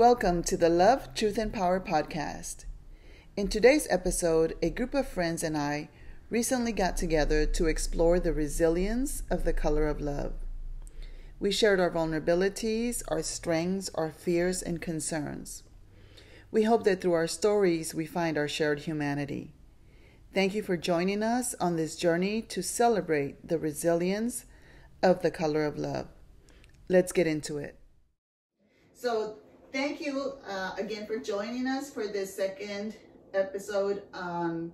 Welcome to the Love, Truth, and Power podcast. In today's episode, a group of friends and I recently got together to explore the resilience of the color of love. We shared our vulnerabilities, our strengths, our fears, and concerns. We hope that through our stories we find our shared humanity. Thank you for joining us on this journey to celebrate the resilience of the color of love. Let's get into it. So, thank you uh, again for joining us for this second episode on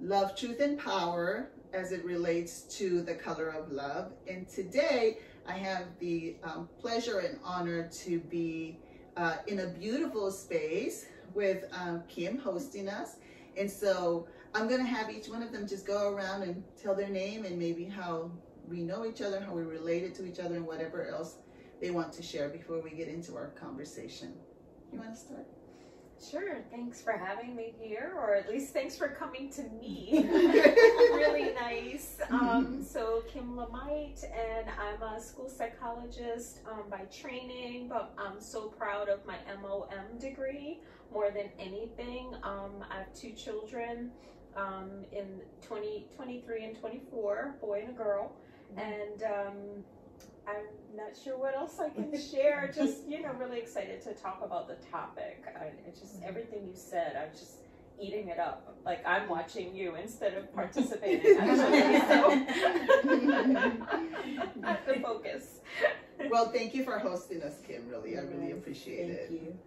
love, truth, and power as it relates to the color of love. And today I have the um, pleasure and honor to be uh, in a beautiful space with um, Kim hosting us. And so I'm going to have each one of them just go around and tell their name and maybe how we know each other, how we related to each other, and whatever else they want to share before we get into our conversation. You want to start? Sure. Thanks for having me here, or at least thanks for coming to me. really nice. Um, so, Kim Lamite, and I'm a school psychologist um, by training, but I'm so proud of my MOM degree more than anything. Um, I have two children um, in 20, 23 and 24, boy and a girl. And um, I'm not sure what else I can share. Just, you know, really excited to talk about the topic. I, it's just everything you said, I'm just eating it up. Like I'm watching you instead of participating. Actually, I have to focus. Well, thank you for hosting us, Kim. Really, I really appreciate Thank it. Thank you.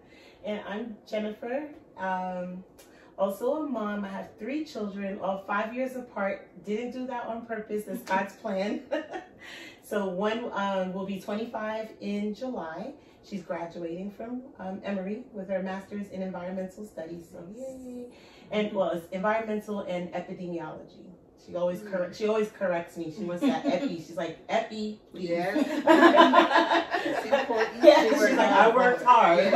And I'm Jennifer. Um, also a mom. I have three children, all five years apart. Didn't do that on purpose. It's God's plan. So one um, will be 25 in July. She's graduating from um, Emory with her master's in environmental studies. So yay! And well, it's environmental and epidemiology. She always correct. She always corrects me. She wants that epi. She's like epi. please." Yes. It's important. Yeah, You she's work like. I worked hard.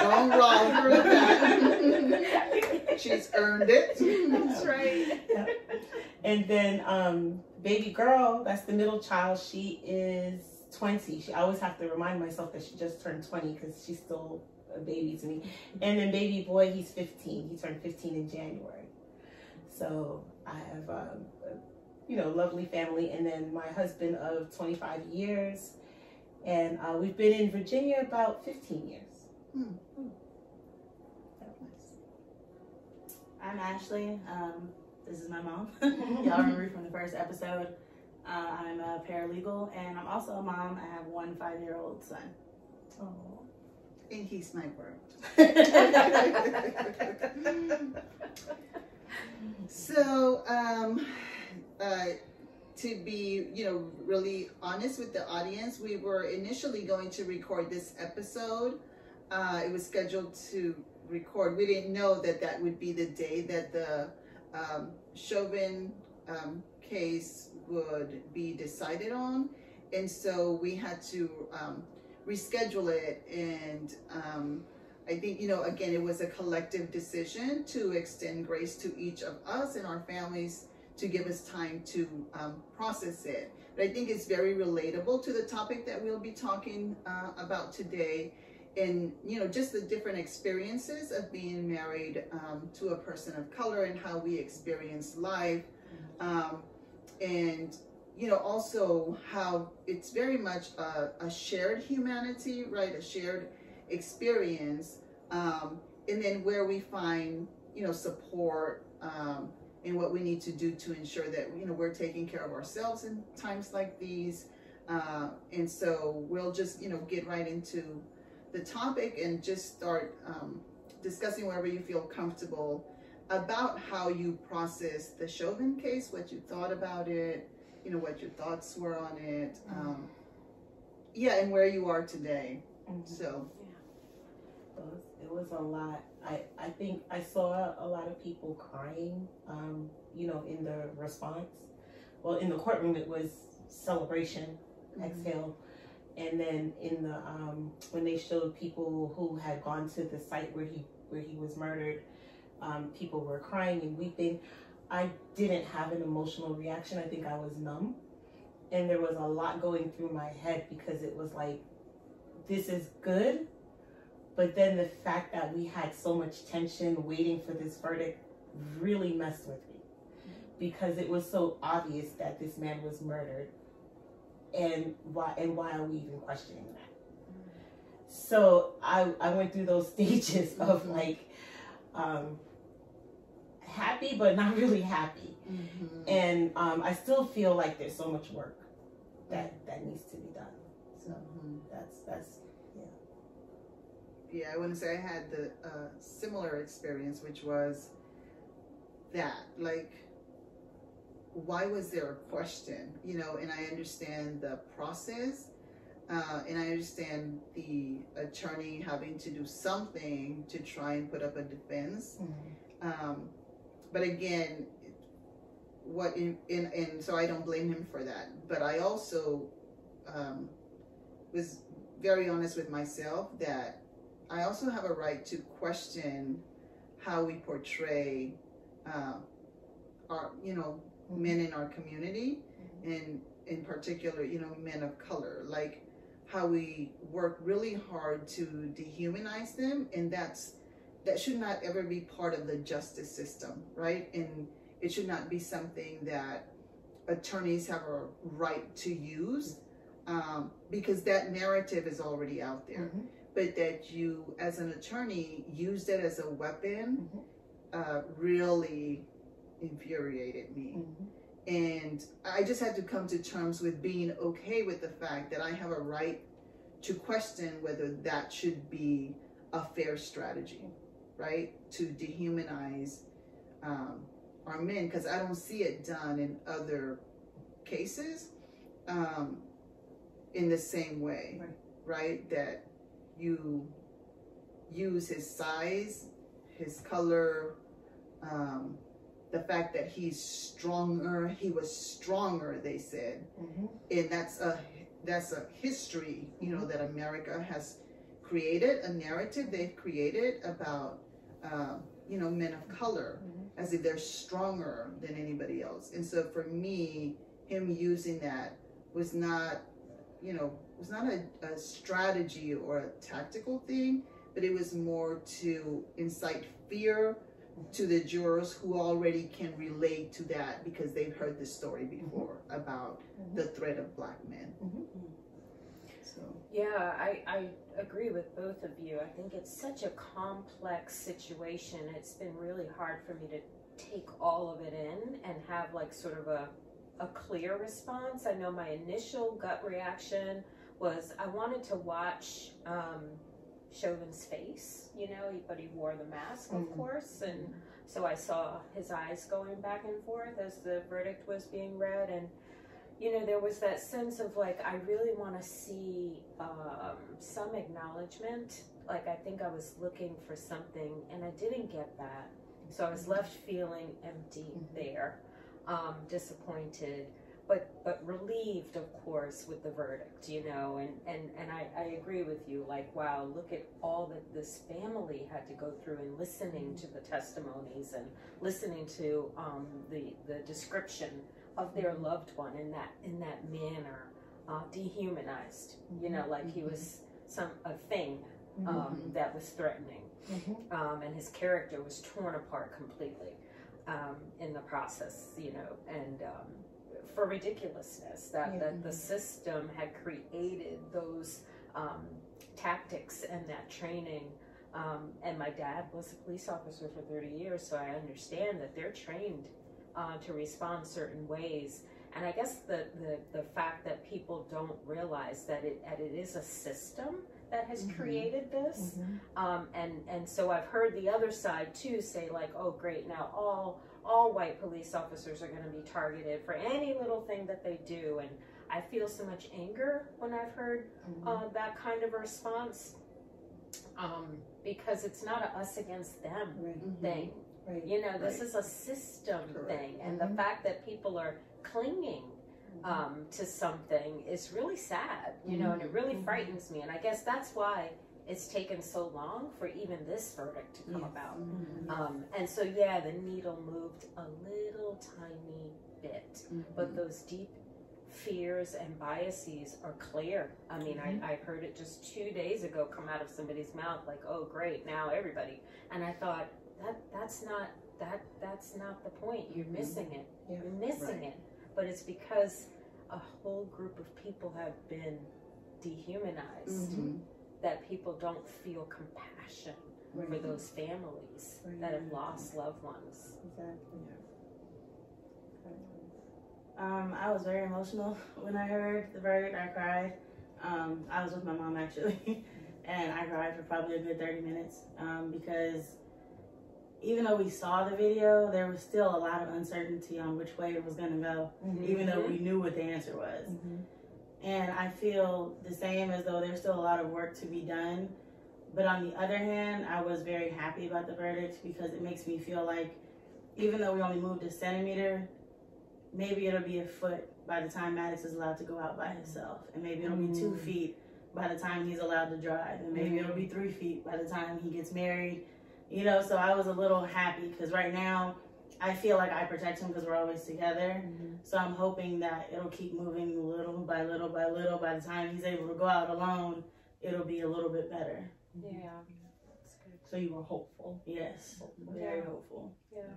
Don't wrong her with that. She's earned it. That's right. And then um, baby girl, that's the middle child. She is 20. She I always have to remind myself that she just turned 20 because she's still a baby to me. And then baby boy, he's 15. He turned 15 in January. So I have um, a, you know lovely family, and then my husband of 25 years, and uh, we've been in Virginia about 15 years. I'm Ashley. Um, this is my mom. Y'all remember from the first episode. Uh, I'm a paralegal and I'm also a mom. I have one five year old son. Oh. And he's my world. So, um, uh, to be, you know, really honest with the audience, we were initially going to record this episode. Uh, it was scheduled to record. We didn't know that that would be the day that the um, Chauvin um, case would be decided on, and so we had to um, reschedule it. And um, I think, you know, again, it was a collective decision to extend grace to each of us and our families to give us time to um, process it. But I think it's very relatable to the topic that we'll be talking uh, about today. And, you know, just the different experiences of being married um, to a person of color and how we experience life. Um, and, you know, also how it's very much a, a shared humanity, right? A shared experience um, and then where we find you know support um, and what we need to do to ensure that you know we're taking care of ourselves in times like these uh, and so we'll just you know get right into the topic and just start um, discussing wherever you feel comfortable about how you process the Chauvin case what you thought about it you know what your thoughts were on it um, yeah and where you are today so It was, it was a lot. I, I think I saw a lot of people crying, um, you know, in the response. Well, in the courtroom, it was celebration, exhale. And then in the, um, when they showed people who had gone to the site where he, where he was murdered, um, people were crying and weeping. I didn't have an emotional reaction. I think I was numb. And there was a lot going through my head because it was like, this is good, but then the fact that we had so much tension waiting for this verdict really messed with me because it was so obvious that this man was murdered and why and why are we even questioning that? So i i went through those stages of like um happy but not really happy. Mhm. and um i still feel like there's so much work that that needs to be done. So Mhm. that's that's yeah, I want to say I had the uh, similar experience, which was that, like, why was there a question? You know, and I understand the process, uh, and I understand the attorney having to do something to try and put up a defense. Um, but again, what in, in and so I don't blame him for that. But I also um, was very honest with myself that I also have a right to question how we portray uh, our, you know, men in our community, and in particular, you know, men of color. Like how we work really hard to dehumanize them, and that's that should not ever be part of the justice system, right? And it should not be something that attorneys have a right to use um, because that narrative is already out there. Mhm. But that you, as an attorney, used it as a weapon Mhm. uh, really infuriated me. Mhm. And I just had to come to terms with being okay with the fact that I have a right to question whether that should be a fair strategy, right? To dehumanize um, our men, because I don't see it done in other cases um, in the same way, Right. right? That you use his size, his color, um, the fact that he's stronger. He was stronger, they said, Mhm. and that's a that's a history, you know, that America has created a narrative they've created about, um, you know, men of color Mhm. as if they're stronger than anybody else. And so for me, him using that was not, you know, was not a, a strategy or a tactical thing, but it was more to incite fear to the jurors who already can relate to that because they've heard this story before about Mhm. the threat of black men. Mhm. So Yeah, I, I agree with both of you. I think it's such a complex situation. It's been really hard for me to take all of it in and have like sort of a, a clear response. I know my initial gut reaction was I wanted to watch um, Chauvin's face, you know, but he wore the mask, of Mhm. course, and so I saw his eyes going back and forth as the verdict was being read, and you know, there was that sense of like, I really want to see um, some acknowledgement. Like, I think I was looking for something, and I didn't get that. So I was left feeling empty Mhm. there, um, disappointed, but but relieved, of course, with the verdict. You know, and and and I, I agree with you. Like, wow, look at all that this family had to go through, and listening to the testimonies, and listening to um, the the description of their loved one in that in that manner, uh, dehumanized. You know, like he was some a thing um, Mhm. that was threatening, Mhm. um, and his character was torn apart completely um, in the process. You know, and um, for ridiculousness that Yeah. that the system had created those um, tactics and that training. Um, and my dad was a police officer for 30 years, so I understand that they're trained uh, to respond certain ways. And I guess the, the, the fact that people don't realize that it, that it is a system that has Mhm. created this. Mhm. Um, and, and so I've heard the other side too say like, oh great, now all, all white police officers are gonna be targeted for any little thing that they do. And I feel so much anger when I've heard Mhm. uh, that kind of response. Um, because it's not a us against them Right. Mhm. thing. Right. You know, this Right. is a system Correct. thing, and Mhm. the fact that people are clinging um, to something is really sad. You know, and it really frightens me. And I guess that's why it's taken so long for even this verdict to come Yes. about. Mhm. Um, and so, yeah, the needle moved a little tiny bit, Mhm. but those deep fears and biases are clear. I mean, I, I heard it just two days ago come out of somebody's mouth, like, "Oh, great, now everybody." And I thought that that's not that that's not the point. You're missing it. Yeah. You're missing Right. it. But it's because a whole group of people have been dehumanized Mhm. That people don't feel compassion for those families Right. that have lost loved ones. Exactly. Um, I was very emotional when I heard the verdict. I cried. Um, I was with my mom actually, and I cried for probably a good 30 minutes um, because even though we saw the video, there was still a lot of uncertainty on which way it was going to go, even though we knew what the answer was. Mhm. And I feel the same as though there's still a lot of work to be done. But on the other hand, I was very happy about the verdict because it makes me feel like even though we only moved a centimeter, maybe it'll be a foot by the time Maddox is allowed to go out by himself. And maybe it'll be two Mm. feet by the time he's allowed to drive. And maybe it'll be three feet by the time he gets married. You know, so I was a little happy because right now I feel like I protect him because we're always together. Mhm. So I'm hoping that it'll keep moving little by little by little. By the time he's able to go out alone, it'll be a little bit better. Yeah. So you were hopeful. Yes, very Yeah. hopeful. Yeah.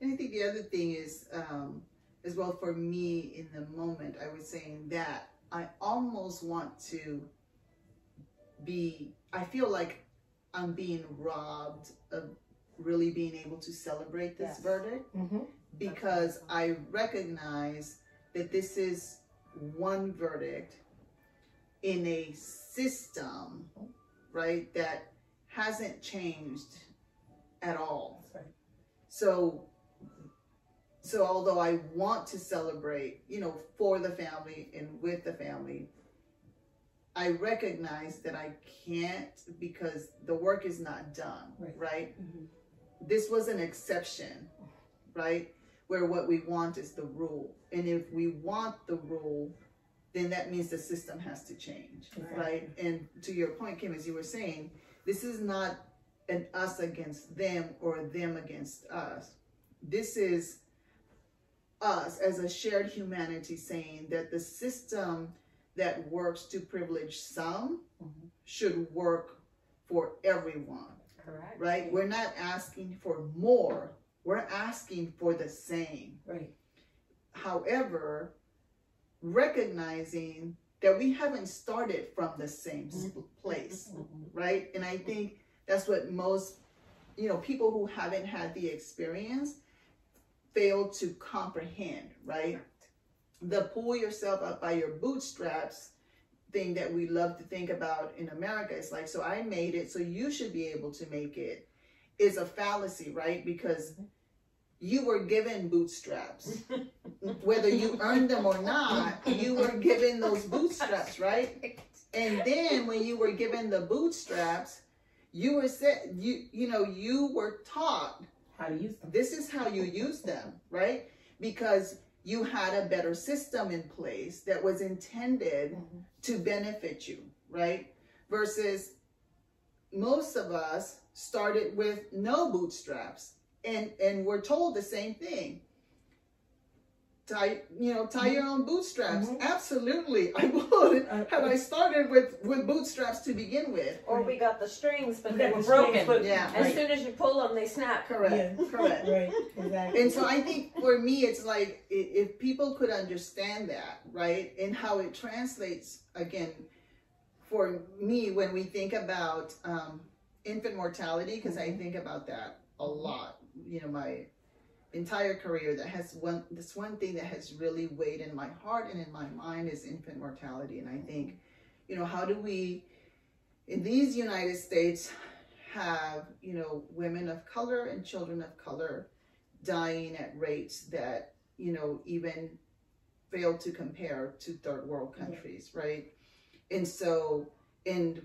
And I think the other thing is, um, as well for me in the moment, I was saying that I almost want to be, I feel like I'm being robbed of really being able to celebrate this Yes. verdict Mm-hmm. because I recognize that this is one verdict in a system, right, that hasn't changed at all. So, so although I want to celebrate, you know, for the family and with the family, I recognize that I can't because the work is not done, Right. right? Mhm. This was an exception, right? Where what we want is the rule. And if we want the rule, then that means the system has to change, Exactly. right? And to your point, Kim, as you were saying, this is not an us against them or them against us. This is us as a shared humanity saying that the system that works to privilege some Mhm. should work for everyone Correct. right? We're not asking for more, we're asking for the same. Right. However, recognizing that we haven't started from the same mm-hmm. place, mm-hmm. right? And I think that's what most, you know, people who haven't had the experience fail to comprehend, right? The pull yourself up by your bootstraps thing that we love to think about in America is like, so I made it, so you should be able to make it, is a fallacy, right? Because you were given bootstraps. Whether you earned them or not, you were given those bootstraps, right? And then when you were given the bootstraps, you were said you you know you were taught How to use them. this is how you use them, right? Because you had a better system in place that was intended Mhm. to benefit you, right? Versus most of us started with no bootstraps and and we're told the same thing. Tie, you know, tie your own bootstraps. Mhm. Absolutely, I would. Had I started with with bootstraps to begin with. Or we got the strings, but they were the strings, broken. but- Yeah. As Right. soon as you pull them, they snap. Correct. Yeah. Correct. Right. Exactly. And so I think for me, it's like if people could understand that, right, and how it translates again for me when we think about um, infant mortality, because I Mhm. think about that a lot. You know, my entire career that has one this one thing that has really weighed in my heart and in my mind is infant mortality, and I think, you know, how do we in these United States have you know women of color and children of color dying at rates that you know even fail to compare to third world countries right? And so and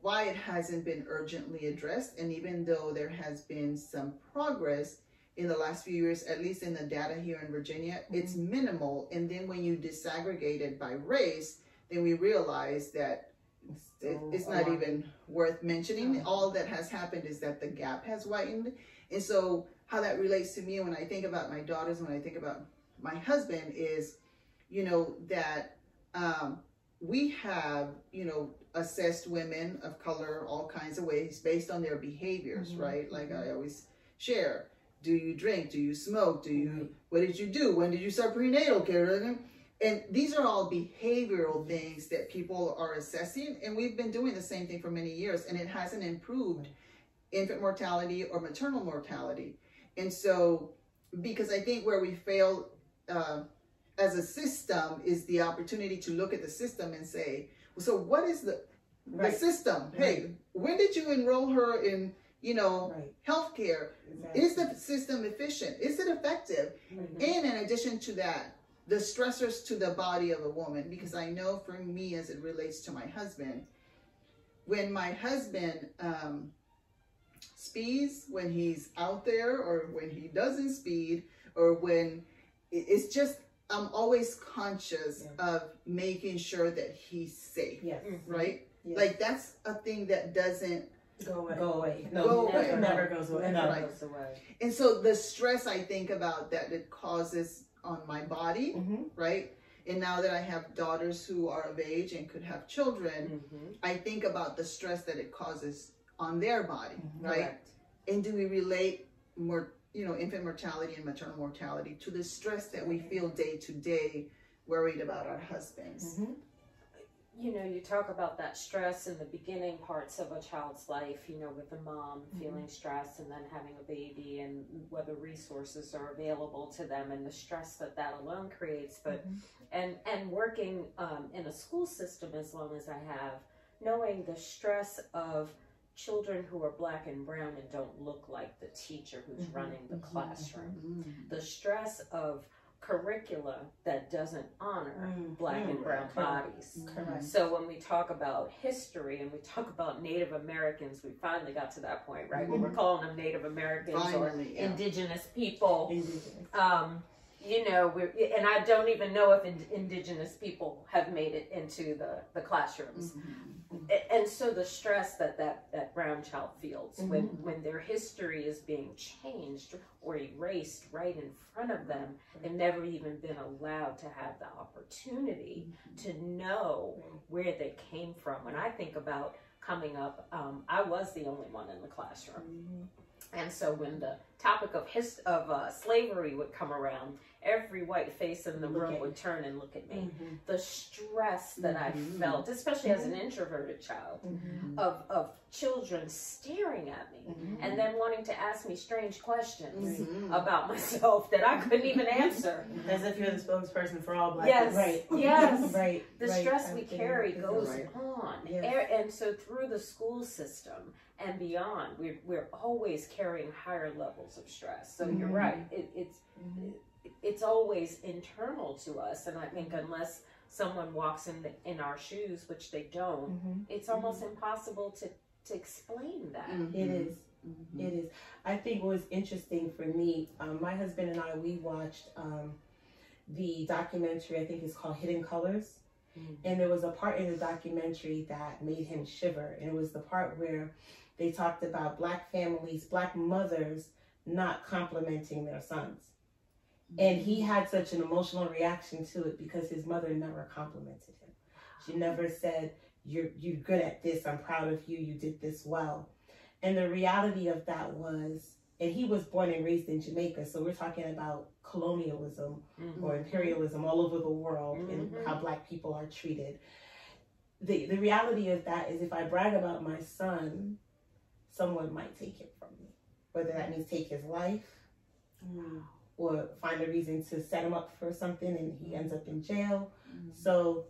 why it hasn't been urgently addressed and even though there has been some progress in the last few years at least in the data here in virginia it's minimal and then when you disaggregate it by race then we realize that it, it's not even worth mentioning. All that has happened is that the gap has widened. And so, how that relates to me when I think about my daughters, when I think about my husband, is you know, that um, we have, you know, assessed women of color all kinds of ways based on their behaviors, Mhm. right? Like I always share. Do you drink? Do you smoke? Do you, what did you do? When did you start prenatal care? And these are all behavioral things that people are assessing. And we've been doing the same thing for many years and it hasn't improved infant mortality or maternal mortality. And so, because I think where we fail uh, as a system is the opportunity to look at the system and say, so what is the, Right. the system? Hey, when did you enroll her in, you know, Right. healthcare? Exactly. Is the system efficient? Is it effective? Mhm. And in addition to that, the stressors to the body of a woman, because I know for me as it relates to my husband, when my husband um, speeds, when he's out there, or when he doesn't speed, or when it's just, I'm always conscious of making sure that he's safe, Yes. right? Yes. Like that's a thing that doesn't Go away. Go away. Go Never, away. never goes away. No. Right. goes away. And so the stress I think about that it causes on my body, hmm right? And now that I have daughters who are of age and could have children, Mhm. I think about the stress that it causes on their body, Mhm. right? Correct. And do we relate more, you know, infant mortality and maternal mortality to the stress that we feel day to day, worried about our husbands? You know, you talk about that stress in the beginning parts of a child's life, you know, with the mom feeling stressed and then having a baby and whether resources are available to them and the stress that that alone creates. But, and, and working um, in a school system as long as I have, knowing the stress of children who are black and brown and don't look like the teacher who's Mhm, running the mhm, classroom, Mm. the stress of curricula that doesn't honor Mm. black and brown Correct. bodies. Correct. So when we talk about history and we talk about Native Americans, we finally got to that point, right? Where we're calling them Native Americans Finally, or yeah. indigenous people. Indigenous. Um, you know, we're, and I don't even know if in, indigenous people have made it into the, the classrooms. Mhm. And so the stress that that, that brown child feels when, Mhm. when their history is being changed or erased right in front of them and never even been allowed to have the opportunity to know where they came from. When I think about coming up, um, I was the only one in the classroom. Mhm. And so when the topic of his, of uh, slavery would come around, every white face in the Look room would turn and look at me. Mhm. The stress that I Mhm. felt, especially as an introverted child, Mhm. of, of children staring at me Mhm. and then wanting to ask me strange questions Mhm. about myself that I couldn't even answer. As if you're the spokesperson for all black Yes. Right. Yes. Right. The right. stress I've we carry goes. Right. on. Yes. And so through the school system and beyond, we're, we're always carrying higher levels of stress. So you're Mhm. right. It, it's Mhm. it's always internal to us. And I think unless someone walks in the, in our shoes, which they don't, Mhm. it's almost impossible to, to explain that. Mhm. It is. Mhm. It is. I think what was interesting for me, um, my husband and I, we watched um, the documentary, I think it's called Hidden Colors. Mm. And there was a part in the documentary that made him shiver. And it was the part where they talked about black families, black mothers not complimenting their sons. And he had such an emotional reaction to it because his mother never complimented him. She never said, You're you're good at this, I'm proud of you, you did this well. And the reality of that was and he was born and raised in Jamaica, so we're talking about colonialism Mhm. or imperialism all over the world and Mhm. how black people are treated. The the reality of that is if I brag about my son, someone might take it from me. Whether that means take his life Mm. or find a reason to set him up for something and he ends up in jail. Mhm. So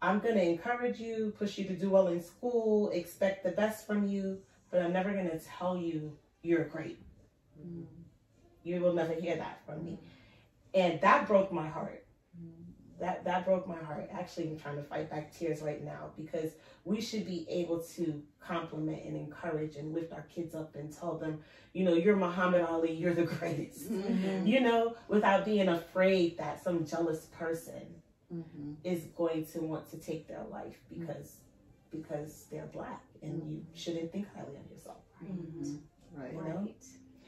I'm going to encourage you, push you to do well in school, expect the best from you, but I'm never going to tell you you're great. Mhm. You will never hear that from me. And that broke my heart. Mm-hmm. That that broke my heart. Actually, I'm trying to fight back tears right now because we should be able to compliment and encourage and lift our kids up and tell them, you know, you're Muhammad Ali, you're the greatest. Mhm. You know, without being afraid that some jealous person Mhm. is going to want to take their life because because they're black and you shouldn't think highly of yourself. Mhm. Right. You know? Right.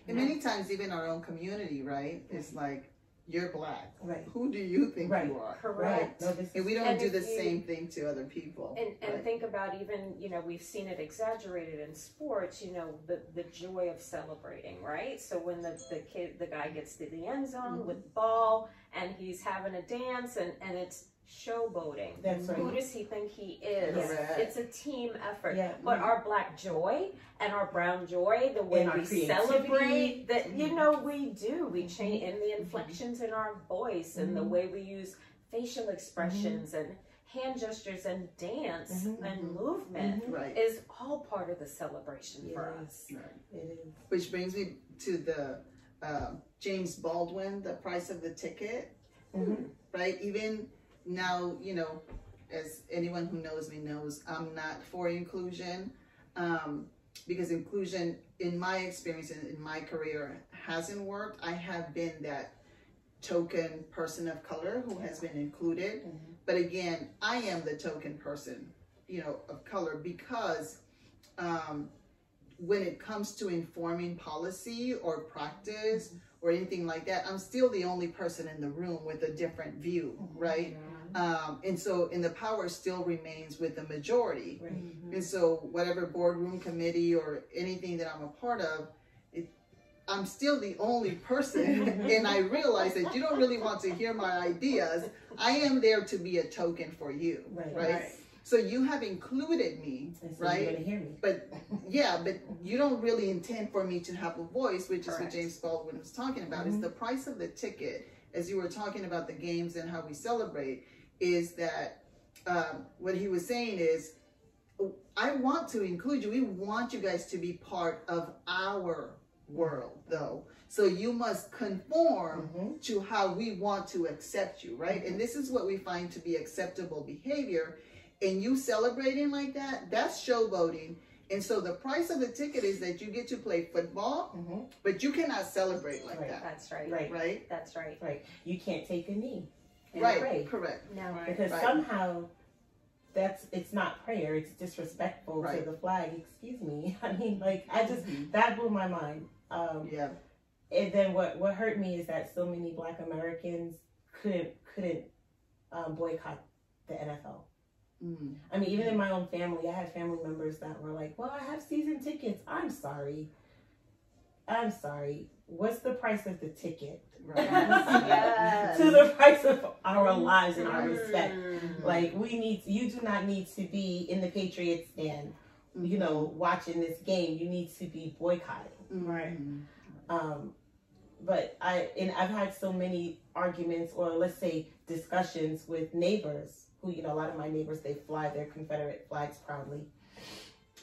And many times, even our own community, right? It's like, you're black. Right. Who do you think Right. you are? Correct. No, And we don't And do the you- same thing to other people. And, and Right. think about even, you know, we've seen it exaggerated in sports, you know, the, the joy of celebrating, right? So when the, the kid, the guy gets to the end zone Mhm. with the ball and he's having a dance and, and it's showboating. That's Who does he think he is? Correct. It's a team effort. Yeah. But our black joy and our brown joy, the way And we celebrate, that mm-hmm. you Mhm. know we do. We mm-hmm. change in the mm-hmm. inflections in our voice and the way we use facial expressions and hand gestures and dance and movement right. is all part of the celebration for us. right. It is. Which brings me to the um, James Baldwin, the price of the ticket. Mhm. right? Even now, you know, as anyone who knows me knows, I'm not for inclusion um, because inclusion, in my experience and in my career, hasn't worked. I have been that token person of color who has been included, Mhm. but again, I am the token person, you know, of color because. Um, when it comes to informing policy or practice or anything like that, I'm still the only person in the room with a different view, right? Um, and so, and the power still remains with the majority. Right. And so, whatever boardroom committee or anything that I'm a part of, it, I'm still the only person. and I realize that you don't really want to hear my ideas. I am there to be a token for you, Right. right? So, you have included me, right? Me. But yeah, but you don't really intend for me to have a voice, which is what James Baldwin was talking about. Is the price of the ticket, as you were talking about the games and how we celebrate, is that um, what he was saying is, I want to include you. We want you guys to be part of our world, though. So you must conform Mhm. to how we want to accept you, right? And this is what we find to be acceptable behavior. And you celebrating like that, that's showboating. And so the price of the ticket is that you get to play football, Mhm. but you cannot celebrate like Right. that, That's right. Right. right? That's right. Right. You can't take a knee. And right, pray. correct. No. Because Right. somehow that's it's not prayer, it's disrespectful Right. to the flag. Excuse me. I mean, like I just Mhm. that blew my mind. Um, Yeah, and then what what hurt me is that so many Black Americans couldn't couldn't um, boycott the NFL. mm, I mean, even in my own family, I had family members that were like, "Well, I have season tickets. I'm sorry. I'm sorry. What's the price of the ticket right. Yes. to the price of our lives and our respect?" Mm. Like we need, you do not need to be in the Patriots and you know watching this game. You need to be boycotting. right. Um, but I and I've had so many arguments or let's say discussions with neighbors who you know a lot of my neighbors they fly their Confederate flags proudly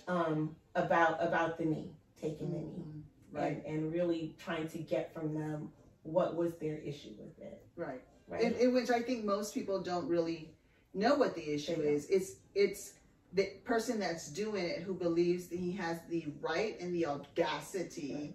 um, about about the knee taking the knee Right, and, and really trying to get from them what was their issue with it right. right In, in which I think most people don't really know what the issue is. It's it's the person that's doing it who believes that he has the right and the audacity Right.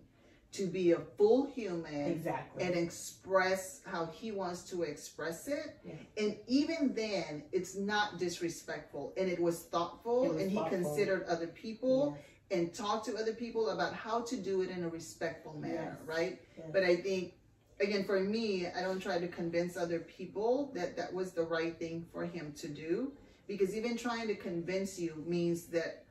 to be a full human exactly and express how he wants to express it. Yeah. And even then, it's not disrespectful and it was thoughtful It was and he considered other people Yes, and talk to other people about how to do it in a respectful manner, Yes. right? yes. But I think, again, for me, I don't try to convince other people that that was the right thing for him to do. Because even trying to convince you means that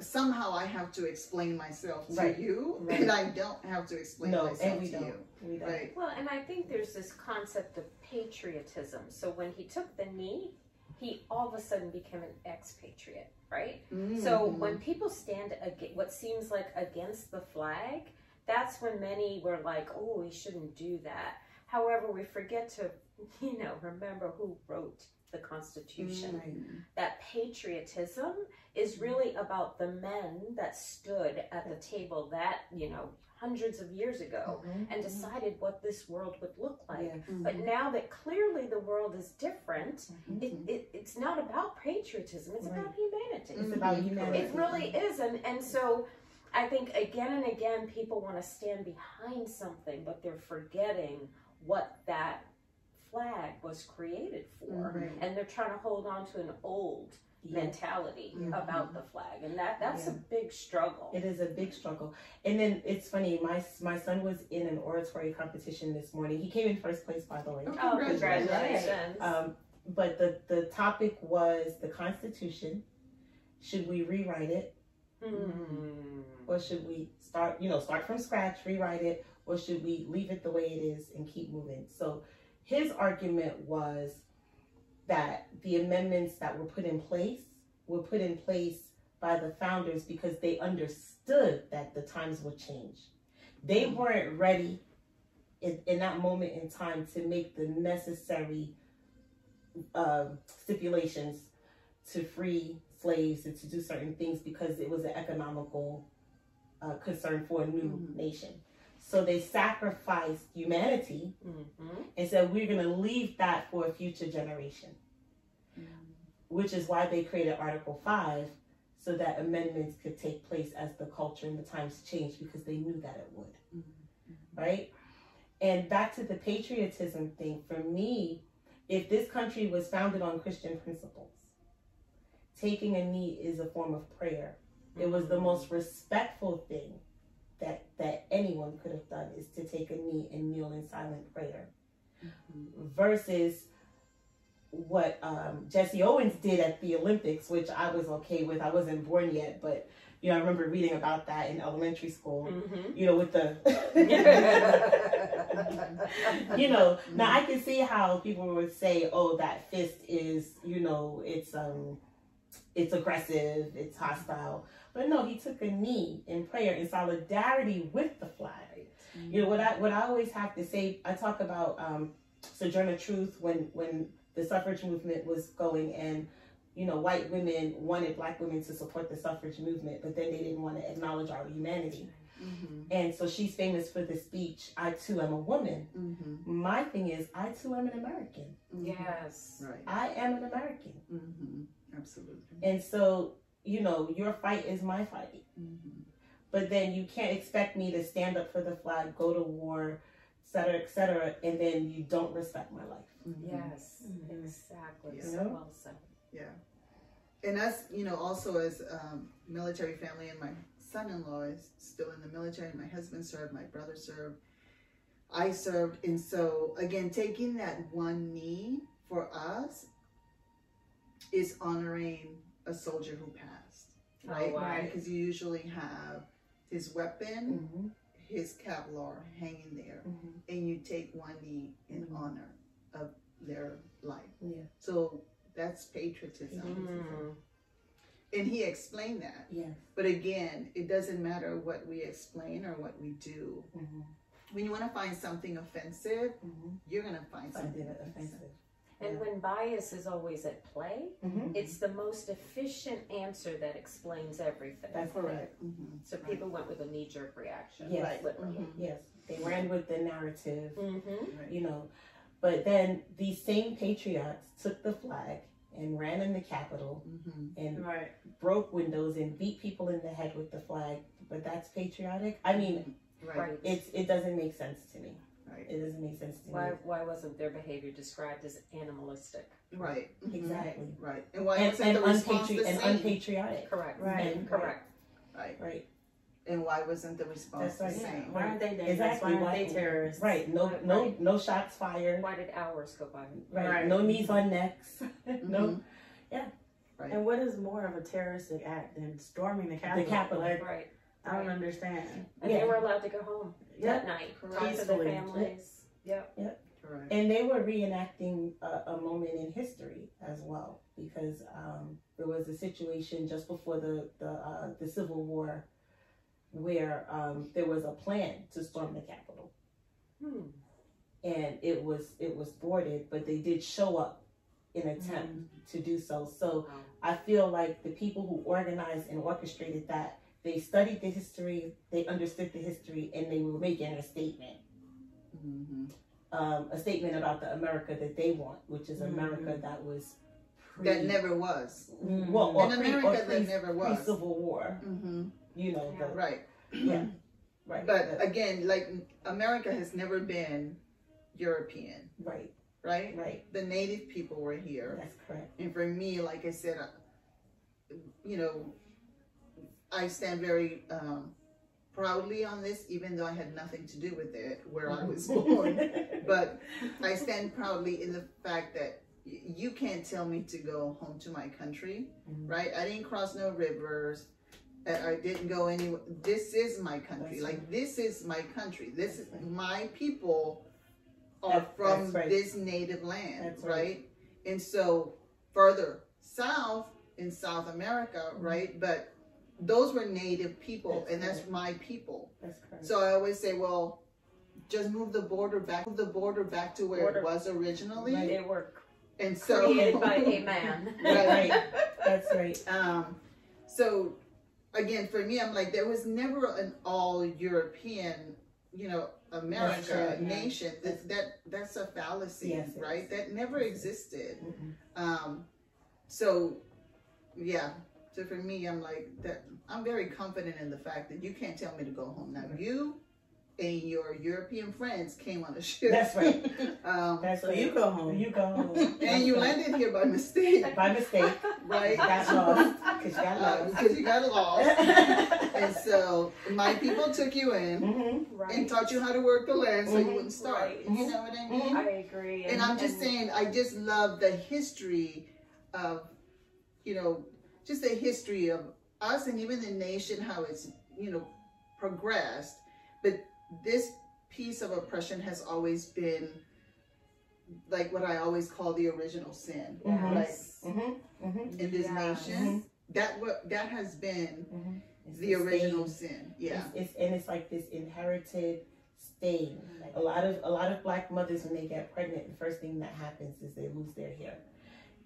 somehow I have to explain myself to Right. you, Right. and I don't have to explain no myself and we to don't you. we don't Right. Well, and I think there's this concept of patriotism. So when he took the knee, he all of a sudden became an expatriate, right? So Mhm. when people stand against what seems like against the flag, that's when many were like, "Oh, we shouldn't do that." However, we forget to, you know, remember who wrote the Constitution. Mhm. That patriotism is really about the men that stood at the table that, you know, hundreds of years ago Mhm. and decided what this world would look like. Yes. But now that clearly the world is different, Mhm. it, it, it's not about patriotism, it's Right. about humanity. it's about humanity It really is. And, and so I think again and again people want to stand behind something, but they're forgetting what that flag was created for. Mhm. And they're trying to hold on to an old Yeah. mentality Mhm. about the flag, and that that's a big struggle. It is a big struggle. And then it's funny, my my son was in an oratory competition this morning. He came in first place, by the way. Oh, Oh, Congratulations. congratulations! Um, but the, the topic was the Constitution. Should we rewrite it Hmm. or should we start, you know, start from scratch, rewrite it, or should we leave it the way it is and keep moving? So his argument was that the amendments that were put in place were put in place by the founders because they understood that the times would change. They weren't ready in, in that moment in time to make the necessary um stipulations to free slaves and to do certain things because it was an economical uh, concern for a new Mhm. nation. So they sacrificed humanity Mhm. and said, we're going to leave that for a future generation, mm-hmm. which is why they created Article 5 so that amendments could take place as the culture and the times changed because they knew that it would. Mm-hmm. Right? And back to the patriotism thing, for me, if this country was founded on Christian principles, taking a knee is a form of prayer. It was the mm-hmm. most respectful thing that that anyone could have done is to take a knee and kneel in silent prayer versus what um, Jesse Owens did at the Olympics, which I was okay with. I wasn't born yet, but you know I remember reading about that in elementary school. Mhm. You know, with the you know now i can see how people would say oh that fist is you know it's um it's aggressive it's hostile but no he took a knee in prayer in solidarity with the flag you know what i what i always have to say i talk about um sojourner truth when when the suffrage movement was going and you know white women wanted black women to support the suffrage movement but then they didn't want to acknowledge our humanity Mhm. and so she's famous for the speech i too am a woman Mhm. my thing is, I too am an American. Mhm. Yes. Right. I am an American. Mhm. Absolutely. And so, you know, your fight is my fight. Mhm. But then you can't expect me to stand up for the flag, go to war, et cetera, et cetera, and then you don't respect my life. Mhm. Yes. Mhm. Exactly. Yeah. So well said. Yeah. And us, you know, also as um, military family, and my son-in-law is still in the military. My husband served. My brother served. I served, and so again, taking that one knee for us is honoring a soldier who passed, Oh, right? Because you usually have his weapon, Mm-hmm. his Kevlar hanging there, Mm-hmm. and you take one knee in Mhm. honor of their life. Yeah. So that's patriotism. Mm. And he explained that. Yeah. But again, it doesn't matter what we explain or what we do. Mm-hmm. When you want to find something offensive, Mm-hmm. you're going to find Find something offensive. offensive. And when bias is always at play, Mm-hmm. it's the most efficient answer that explains everything. That's correct. Mhm. so people went with a knee jerk reaction. Yes. Right. Literally. Mhm. Yes. They ran with the narrative, Mm-hmm. Right. you know. But then these same patriots took the flag and ran in the Capitol Mhm. and Right. broke windows and beat people in the head with the flag. But that's patriotic. I mean, Right. Right. it's it doesn't make sense to me. Right. It doesn't make sense to Why me. why wasn't their behavior described as animalistic? Right. Mhm. Exactly. Right. And why And, wasn't and, the response unpatri- the and same? unpatriotic. Correct. Right. And- Correct. right. Right. And why wasn't the response That's the right. same? Why aren't they dangerous? Exactly. Why aren't Why- they terrorists? Right. No Right, no right. no shots fired. Why did hours go by? Right. Right. No knees on necks. Mm-hmm. no And what is more of a terroristic act than storming the Capitol? Capitol. Like, Right. I don't understand. And Yeah. they were allowed to go home Yeah. that night. Correct. Talk to their families. Yep. Correct. And they were reenacting a, a moment in history as well, because um, there was a situation just before the the, uh, the Civil War where um, there was a plan to storm the Capitol, Hmm. and it was it was thwarted, but they did show up in attempt to do so. So Wow. I feel like the people who organized and orchestrated that they studied the history, they understood the history, and they were making a statement. Mhm. um, a statement about the America that they want, which is America Mhm. that was pre, That never was. Mm, well, or An pre, America or that never was. Civil War. hmm You know, Yeah. the, Right. yeah, right, But the- again, like America has never been European, right, right? right. The native people were here. That's correct. And for me, like I said, uh, you know, I stand very um, proudly on this, even though I had nothing to do with it where I was born. but I stand proudly in the fact that you can't tell me to go home to my country, Mhm. right? I didn't cross no rivers. I I didn't go anywhere. This is my country. That's like this is my country. This is That's my people are That- from that's right. this native land, That's right. right. And so further south in South America, Mhm. right? But those were native people, That's and that's my people. That's correct. So I always say, well, just move the border back, move the border back to where Border. it was originally, Right. They were and so created by a man. Right. That's right. um, so again, for me, I'm like, there was never an all European, you know, America That's right, yeah. nation. That, that that's a fallacy, Yes, right? is. That never Yes, it existed. Mhm. Um, so yeah. So for me, I'm like that. I'm very confident in the fact that you can't tell me to go home. Now Right. you and your European friends came on a ship. That's right. um, That's So right. you go home. You go home. and you landed here by mistake, by mistake. right? Got lost because you got Uh, lost. because you got lost. And so my people took you in Mhm. right. and taught you how to work the land so you Mhm. wouldn't starve. Right. You know what I mean? I agree. And I'm just saying, I just love the history of, you know, just the history of us and even the nation, how it's, you know, progressed. But this piece of oppression has always been like what I always call the original sin Yes. Mhm. Mhm. in this nation. That what that has been Mhm. It's the original stain. sin. Yeah. It's, it's and it's like this inherited stain. Like a lot of a lot of black mothers when they get pregnant, the first thing that happens is they lose their hair.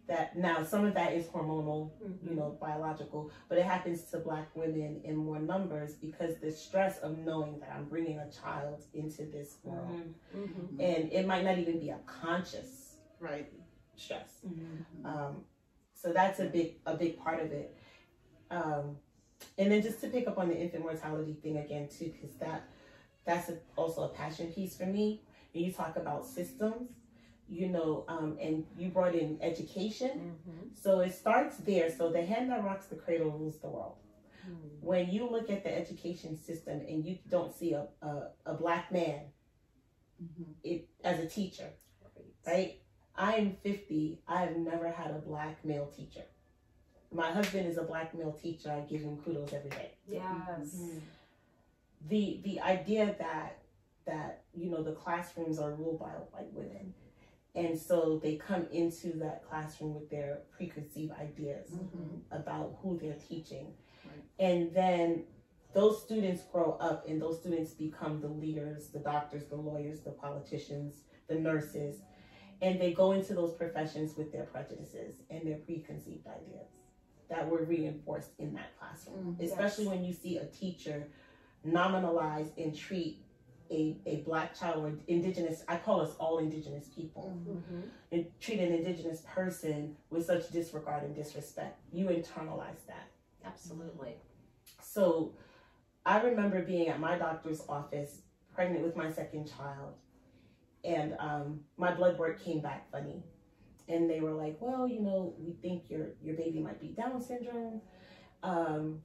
That now some of that is hormonal, you know, biological, but it happens to black women in more numbers because the stress of knowing that I'm bringing a child into this world, Mhm. Mhm. and it might not even be a conscious Right. stress. Mhm. Um, so that's a big a big part of it. Um, and then just to pick up on the infant mortality thing again too, because that that's a, also a passion piece for me. When you talk about systems, you know, um, and you brought in education, Mhm. so it starts there. So the hand that rocks the cradle rules the world. Mhm. When you look at the education system and you don't see a, a, a black man Mhm. it as a teacher, right? I'm 50. I've never had a black male teacher. My husband is a black male teacher. I give him kudos every day. Yes. Mm-hmm. The the idea that that you know the classrooms are ruled by white women, and so they come into that classroom with their preconceived ideas Mhm. about who they're teaching, Right. and then those students grow up and those students become the leaders, the doctors, the lawyers, the politicians, the nurses, and they go into those professions with their prejudices and their preconceived ideas that were reinforced in that classroom. Mm, Especially yes. when you see a teacher nominalize and treat a, a black child or indigenous, I call us all indigenous people, Mhm. and treat an indigenous person with such disregard and disrespect. You internalize that. Absolutely. So I remember being at my doctor's office, pregnant with my second child, and um, my blood work came back funny. And they were like, well, you know, we think your, your baby might be Down syndrome. Um,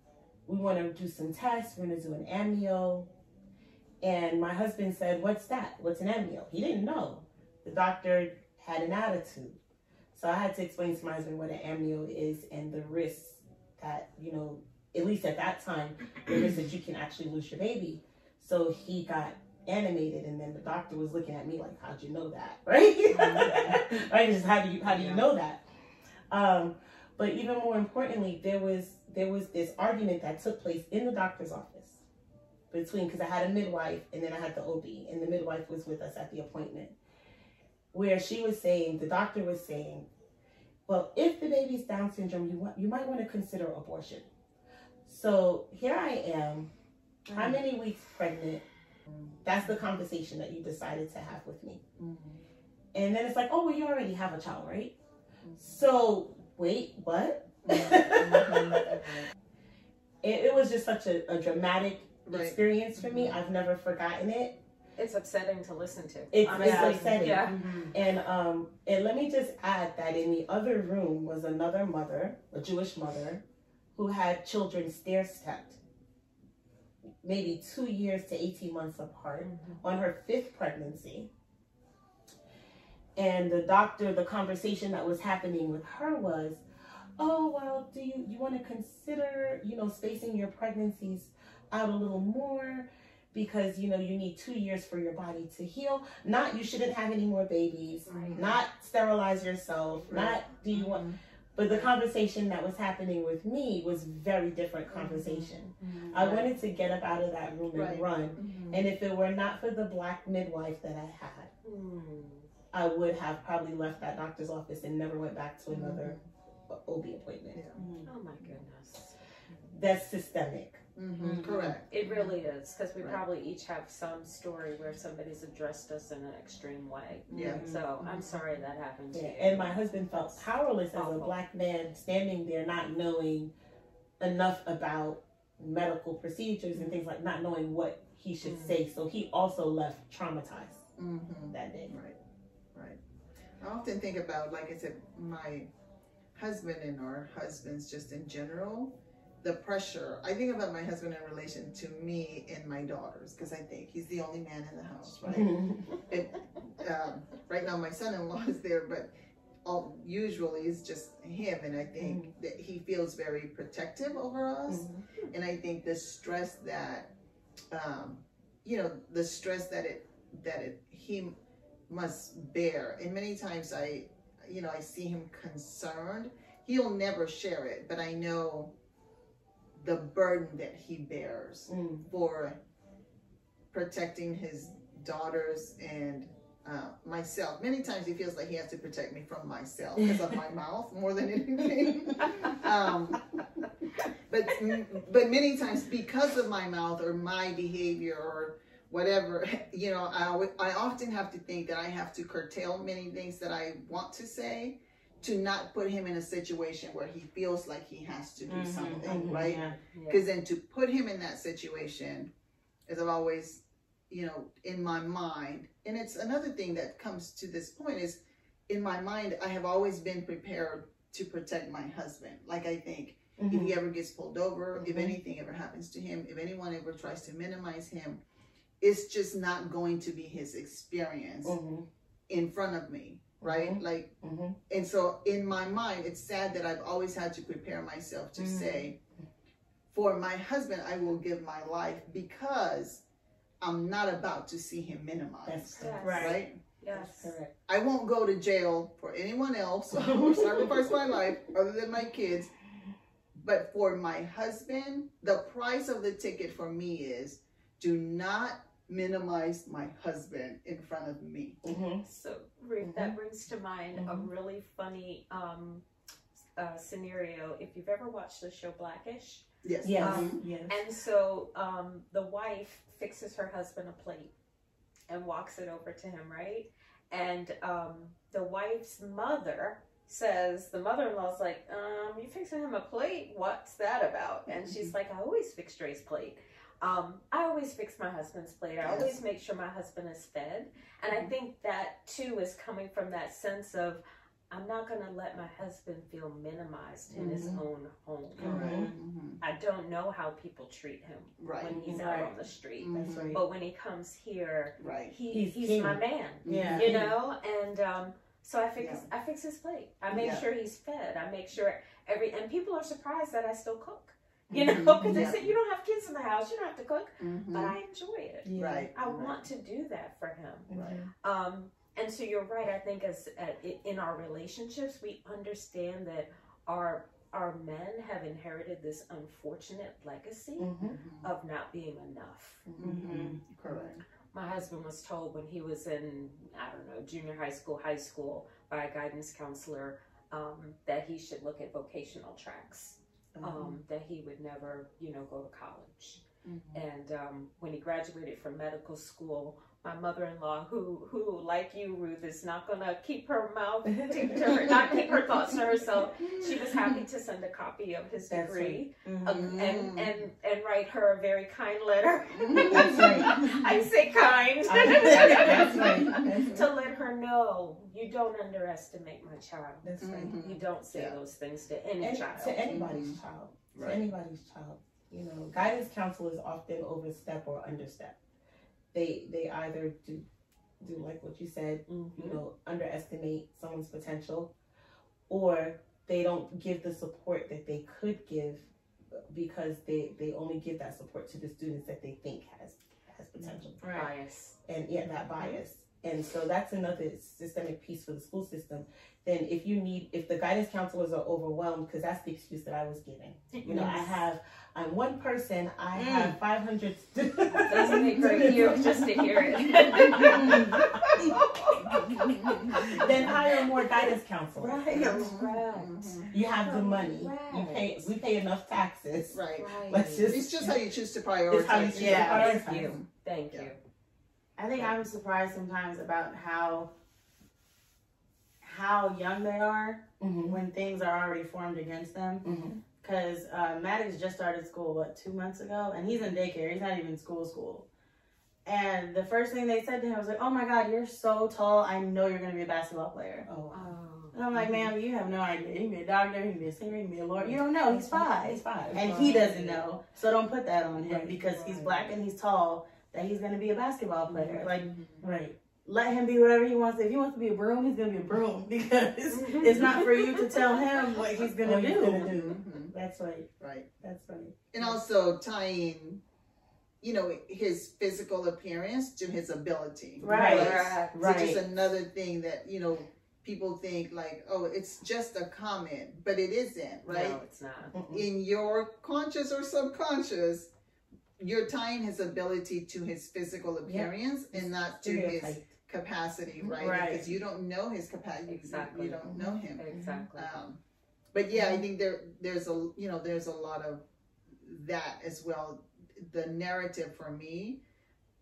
we want to do some tests. We're going to do an amnio. And my husband said, what's that? What's an amnio? He didn't know. The doctor had an attitude. So I had to explain to my husband what an amnio is and the risks that, you know, at least at that time, the risk that you can actually lose your baby. So he got animated, and then the doctor was looking at me like, "How'd you know that?" Right? right? Just how do you how do you Yeah. know that? Um, but even more importantly, there was there was this argument that took place in the doctor's office between because I had a midwife and then I had the OB, and the midwife was with us at the appointment, where she was saying the doctor was saying, "Well, if the baby's Down syndrome, you want you might want to consider abortion." So here I am, how many weeks pregnant? That's the conversation that you decided to have with me. Mhm. And then it's like, oh, well, you already have a child, right? So, wait, what? Mhm. It, it was just such a, a dramatic Right. experience for me. I've never forgotten it. It's upsetting to listen to. It's, it's honestly. upsetting. Yeah. Mhm. And um, and let me just add that in the other room was another mother, a Jewish mother, who had children stair stepped, maybe two years to 18 months apart, on her fifth pregnancy. And the doctor, the conversation that was happening with her was, oh, well, do you, you want to consider, you know, spacing your pregnancies out a little more? Because, you know, you need two years for your body to heal. Not you shouldn't have any more babies, Right. not sterilize yourself, Right. not do you want mm-hmm. but the conversation that was happening with me was very different mm-hmm. conversation. Mm-hmm. I wanted to get up out of that room and run. Mhm. And if it were not for the black midwife that I had, mm. I would have probably left that doctor's office and never went back to another OB appointment. Yeah. Mm. Oh my goodness. That's systemic. Mhm. Correct. It really is because we Right. probably each have some story where somebody's addressed us in an extreme way. Yeah. So I'm sorry that happened to Yeah. you. And my husband felt powerless as a black man standing there not knowing enough about medical procedures and things like not knowing what he should say. So he also left traumatized Mhm. that day. Right, right. I often think about, like I said, my husband and our husbands just in general, the pressure. I think about my husband in relation to me and my daughters because I think he's the only man in the house, right? um, right now, my son-in-law is there, but all, usually it's just him, and I think that he feels very protective over us and I think the stress that, um, you know, the stress that it that it he must bear, and many times I, you know, I see him concerned. He'll never share it, but I know the burden that he bears Mm. for protecting his daughters and uh, myself. Many times he feels like he has to protect me from myself because of my mouth more than anything. um, but but many times because of my mouth or my behavior or whatever, you know, I I often have to think that I have to curtail many things that I want to say to not put him in a situation where he feels like he has to do Mhm, something, mhm, right? Yeah. Yeah. Because then to put him in that situation, as I've always, you know, in my mind, and it's another thing that comes to this point is in my mind, I have always been prepared to protect my husband. Like I think if Mhm. he ever gets pulled over, if Mhm. anything ever happens to him, if anyone ever tries to minimize him, it's just not going to be his experience Mhm. in front of me, right? Like Mhm. and so in my mind, it's sad that I've always had to prepare myself to Mhm. say, for my husband, I will give my life because I'm not about to see him minimized. That's correct. Right. Right? Yes. Correct. I won't go to jail for anyone else or sacrifice my life other than my kids. But for my husband, the price of the ticket for me is do not minimize my husband in front of me. Mhm. So, Ruth, that brings to mind a really funny um, uh, scenario. If you've ever watched the show Blackish, Yes. Yes. Um, yes. and so um, the wife fixes her husband a plate and walks it over to him, right? And um, the wife's mother says, the mother in law's like, um, You fixing him a plate? What's that about? And she's like, I always fix Dre's plate. Um, I always fix my husband's plate. I always make sure my husband is fed. And I think that too is coming from that sense of, I'm not going to let my husband feel minimized in his Mhm. own home. Correct. Mhm. I don't know how people treat him Right. when he's out on the street. That's Mhm. right. But when he comes here, Right. he, He's he's, my man, Yeah. you know. And um, so I fix Yeah. I fix his plate. I make Yeah. sure he's fed. I make sure every and people are surprised that I still cook. You Mm-hmm. know, because Yeah. they said you don't have kids in the house, you don't have to cook, Mhm. but I enjoy it. Yeah. Right. I right. want to do that for him. Right. Um, and so you're right. I think as uh, in our relationships, we understand that our our men have inherited this unfortunate legacy Mhm. of not being enough. Mhm. Correct. My husband was told when he was in I don't know junior high school, high school by a guidance counselor um, that he should look at vocational tracks. Um, that he would never, you know, go to college. Mhm. And um, when he graduated from medical school, my mother-in-law, who who like you, Ruth, is not gonna keep her mouth to her, not keep her thoughts to herself. She was happy to send a copy of his That's degree Mhm. um, and and and write her a very kind letter. That's right. I say kind That's right. That's to let her know you don't underestimate my child. That's right. Mhm. You don't say Yeah. those things to any And child. to anybody's child. to anybody's child. You know, guidance counselors often overstep or understep. They they either do do like what you said, Mm-hmm. you know, underestimate someone's potential, or they don't give the support that they could give because they they only give that support to the students that they think has has potential Bias. and yeah, that bias. And so that's another systemic piece for the school system. Then if you need, if the guidance counselors are overwhelmed, because that's the excuse that I was given. You know, I have, I'm one person, I Mm. have 500 students. Doesn't it great you just to hear it? then hire more guidance counselors. Right. Mhm. You have the money. Right. You pay, we pay enough taxes. Right. Let's just, It's just how you choose to it's how you prioritize. choose Yeah. to Thank you. Thank Yeah. I think I'm surprised sometimes about how how young they are Mhm. when things are already formed against them. Because uh, Maddox just started school what two months ago, and he's in daycare. He's not even school school. And the first thing they said to him was like, "Oh my God, you're so tall. I know you're gonna be a basketball player." Oh, wow. And I'm like, "Ma'am, you have no idea. He can be a doctor. He can be a singer. You can be a lawyer. You don't know. He's five. He's five, and he doesn't know. So don't put that on him because he's black and he's tall. That he's gonna be a basketball player. Mm-hmm. Like, mm-hmm. Right. let him be whatever he wants. If he wants to be a broom, he's gonna be a broom because mm-hmm. it's not for you to tell him what he's gonna What he's do. gonna do. That's right. Right. That's right. And also tying, you know, his physical appearance to his ability. Right. Right. right. Which is another thing that, you know, people think like, oh, it's just a comment, but it isn't, right? No, it's not. In your conscious or subconscious, you're tying his ability to his physical appearance and not to his capacity, right? Right. Because you don't know his capacity. Exactly. You don't know him. Exactly. Um, but yeah, I think there there's a you know there's a lot of that as well. The narrative for me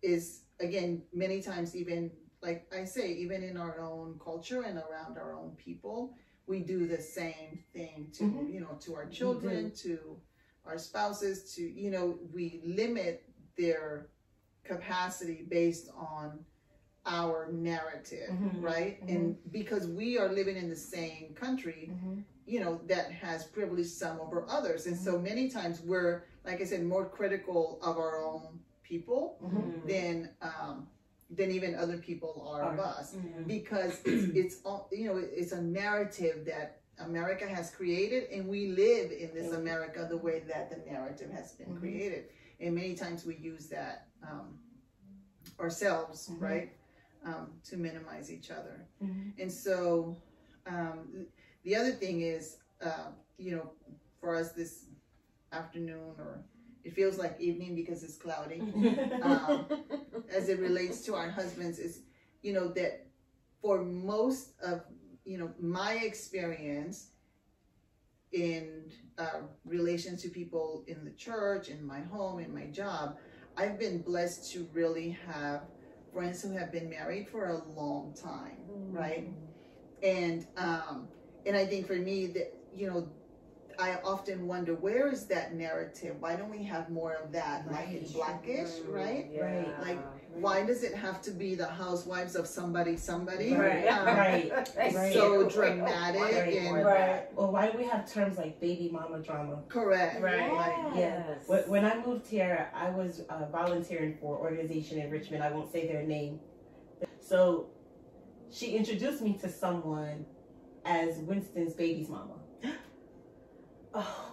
is again many times even like I say even in our own culture and around our own people we do the same thing to Mhm. you know to our children to our spouses to you know we limit their capacity based on our narrative Mhm. right and because we are living in the same country Mhm. you know that has privileged some over others and so many times we're like i said more critical of our own people Mhm. than um than even other people are of us Mhm. because it's, it's all you know it's a narrative that america has created and we live in this america the way that the narrative has been Mhm. created and many times we use that um ourselves Mhm. right um to minimize each other Mhm. and so um, the other thing is, uh, you know, for us this afternoon, or it feels like evening because it's cloudy, um, as it relates to our husbands, is, you know, that for most of, you know, my experience in uh, relation to people in the church, in my home, in my job, I've been blessed to really have friends who have been married for a long time, right? and um and i think for me that you know i often wonder where is that narrative why don't we have more of that like in Right. blackish right Yeah. Like, why does it have to be the housewives of somebody somebody Right. Um, Right. Thank Right. so dramatic Right. and Right. Or why do we have terms like baby mama drama? correct Right. like Yes. When when I moved here, I was uh, volunteering for an organization in Richmond. I won't say their name. So she introduced me to someone as Winston's baby's mama. Oh.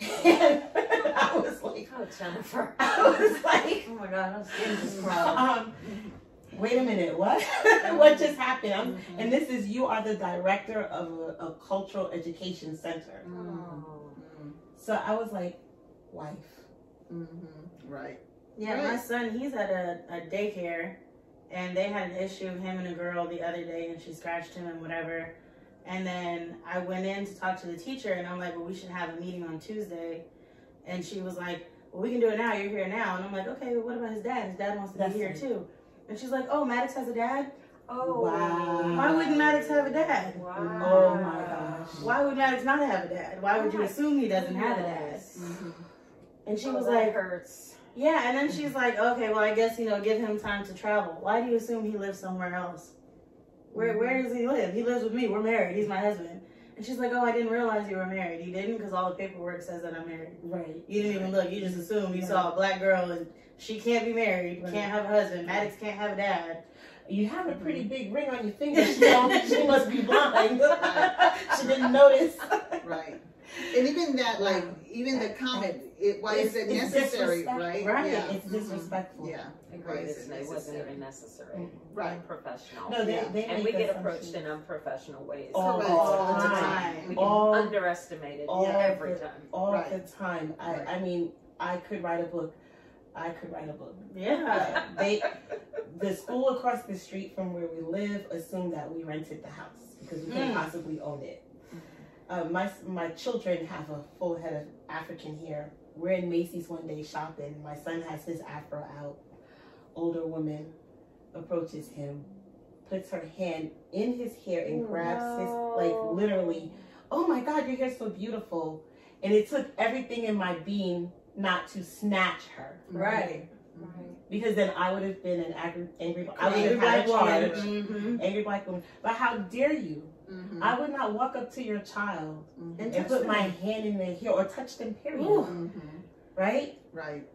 And I was like, Oh, Jennifer. I was like, Oh my god, I'm skin just um, wait a minute, what? what just happened? I'm, and this is you are the director of a, a cultural education center. Oh. So I was like, wife. mm-hmm. right Yeah, my son, he's at a, a daycare, and they had an issue, him and a girl, the other day, and she scratched him and whatever. And then I went in to talk to the teacher, and I'm like, well, we should have a meeting on Tuesday. And she was like, well, we can do it now. You're here now. And I'm like, okay, but what about his dad? His dad wants to That's be here right. too. And she's like, oh, Maddox has a dad? Oh. Wow. Why wouldn't Maddox have a dad? Wow. Oh my gosh. Why would Maddox not have a dad? Why would Oh you assume he doesn't have a dad? mm-hmm. And she Oh, was that like, hurts. Yeah, and then she's like, okay, well, I guess you know, give him time to travel. Why do you assume he lives somewhere else? Where Where does he live? He lives with me. We're married. He's my husband. And she's like, "Oh, I didn't realize you were married. You didn't, because all the paperwork says that I'm married. Right. You didn't even look. You just assumed you Right. saw a black girl and she can't be married, Right. can't have a husband. Maddox can't have a dad. You have a pretty mm-hmm. big ring on your finger, so she must be blind. she didn't notice. Right. And even that, like, even the comment, it, why is it It's- it's necessary, disrespectful. right? Right. Yeah. It's disrespectful. Yeah. Agreed. Is It it wasn't necessary? even necessary. Mhm. Right. Unprofessional. No, they, Yeah. they and make we get approached in unprofessional ways. all, Correct. all All the the time. time. We get All, underestimated all every the- time. all Right. the time. I, Right. I mean, I could write a book. I could write a book. Yeah. they, the school across the street from where we live assumed that we rented the house because we couldn't Mm. possibly own it. Uh, my my children have a full head of African hair. We're in Macy's one day shopping. My son has his afro out. Older woman approaches him, puts her hand in his hair and grabs his like literally. Oh my God, your hair's so beautiful, and it took everything in my being not to snatch her Right. right. because then I would have been an angry, angry I would have had a black woman. charge. Mhm. Angry black woman. But how dare you? Mhm. I would not walk up to your child Mhm. And and put my hand in their hair or touch them, period. Ooh. Mhm. Right? Right.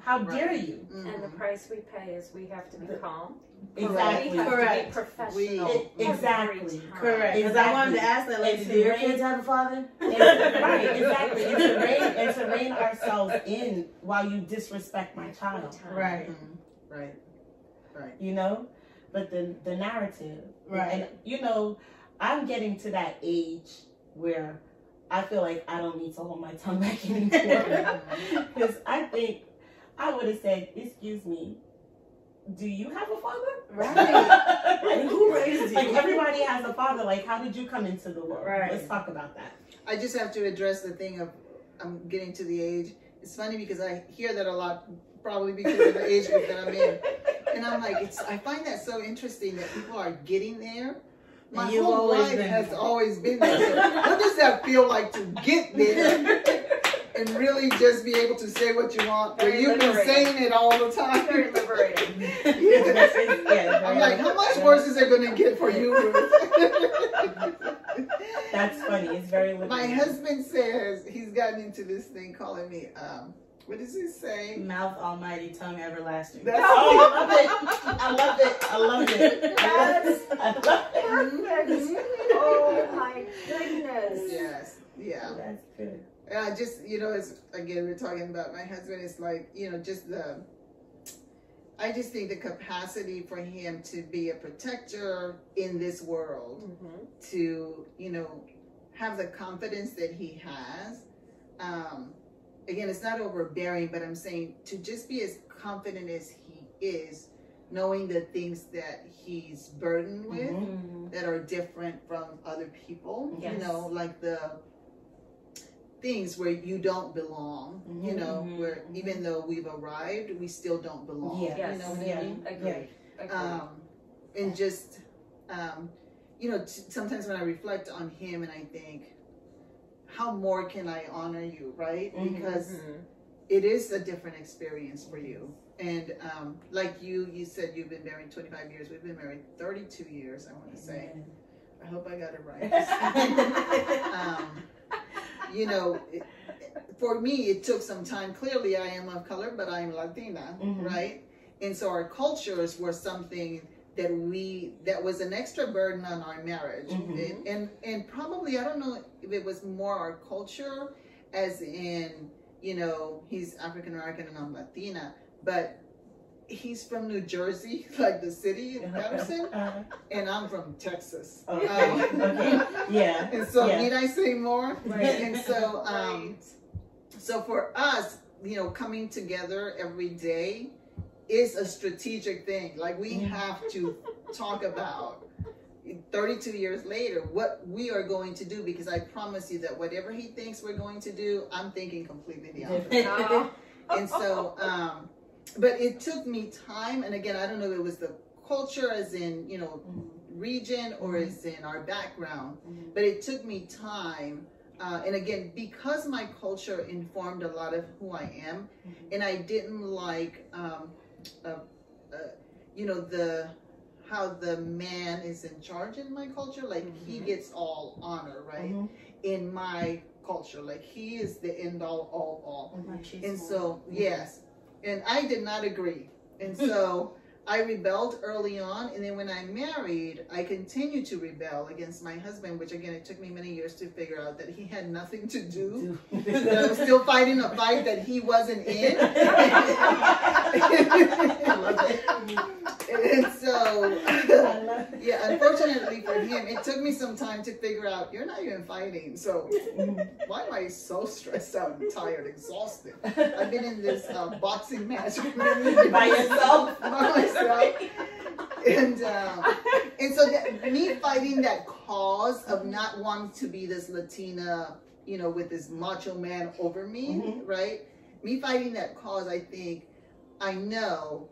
How Right. dare you? And the price we pay is we have to be The- calm. Exactly. We have Correct. to be professional. We- It- exactly. Correct. Because I wanted to ask that lady, It's do your the kids have a father? Right, exactly. And to, rein, and to rein ourselves in while you disrespect my child. Right. Mhm. Right. Right. You know? But the the narrative. Right. And you know, I'm getting to that age where I feel like I don't need to hold my tongue back anymore. Because I think I would have said, "Excuse me, do you have a father?" Right. like, Who raised you? Like everybody has a father. Like, how did you come into the world? Right. Let's talk about that. I just have to address the thing of I'm getting to the age. It's funny because I hear that a lot, probably because of the age group that I'm in, and I'm like, it's. I find that so interesting that people are getting there. My you've whole always life been has there. always been there. So what does that feel like to get there and really just be able to say what you want? Where Very you've been saying it all the time. Very liberating. It's- it's- yeah, I'm like, how much yeah. worse is it going to get for you, That's funny. It's very. liberating. My husband says he's gotten into this thing calling me, um, what does he say? Mouth almighty, tongue everlasting. That's Oh, I love it. I love it. I love it. I love it. Perfect. Oh my goodness. Yes, yeah. That's good. And I just, you know, it's again, we're talking about my husband. It's like, you know, just the, I just think the capacity for him to be a protector in this world, Mhm. to, you know, have the confidence that he has. Um, again, it's not overbearing, but I'm saying to just be as confident as he is, knowing the things that he's burdened with Mhm. Mhm. that are different from other people. Yes. You know, like the things where you don't belong. You Mhm, know, mhm, where even though we've arrived, we still don't belong. Yeah. Yes. You know what Yeah. I mean? Agreed. Agreed. Um, and just, um, you know, t- sometimes when I reflect on him and I think, how more can I honor you, right? Mhm, Because Mhm. it is a different experience for you. And um, like you, you said you've been married 25 years. We've been married 32 years, I want to say. I hope I got it right. um, you know, it, for me, it took some time. Clearly, I am of color, but I am Latina, Mhm. right? And so our cultures were something that we that was an extra burden on our marriage, Mhm. and, and and probably I don't know if it was more our culture, as in you know he's African American and I'm Latina, but he's from New Jersey, like the city in Paterson, Uh, and I'm from Texas. okay. Um, okay. Yeah. and so Yeah. need I say more? Right. And so um Right. so for us, you know, coming together every day is a strategic thing. Like we Mhm. have to talk about 32 years later what we are going to do because I promise you that whatever he thinks we're going to do, I'm thinking completely the opposite. And so um but it took me time and again I don't know if it was the culture as in, you know, Mhm. region or Mhm. as in our background Mhm. but it took me time uh, and again because my culture informed a lot of who i am and i didn't like um, uh, uh, you know the how the man is in charge in my culture. Like he Mhm. gets all honor, right? Mhm. In my culture, like he is the end all, all, all. Machismo. And so, yes, and I did not agree. And so I rebelled early on. And then when I married, I continued to rebel against my husband, which again, it took me many years to figure out that he had nothing to do. That I was still fighting a fight that he wasn't in. I love it. and so, yeah, unfortunately for him, it took me some time to figure out you're not even fighting. So, why am I so stressed out and tired, exhausted? I've been in this uh, boxing match By yourself? by myself. And um, and so that, me fighting that cause of not wanting to be this Latina, you know, with this macho man over me, Mhm. right? Me fighting that cause, I think, I know,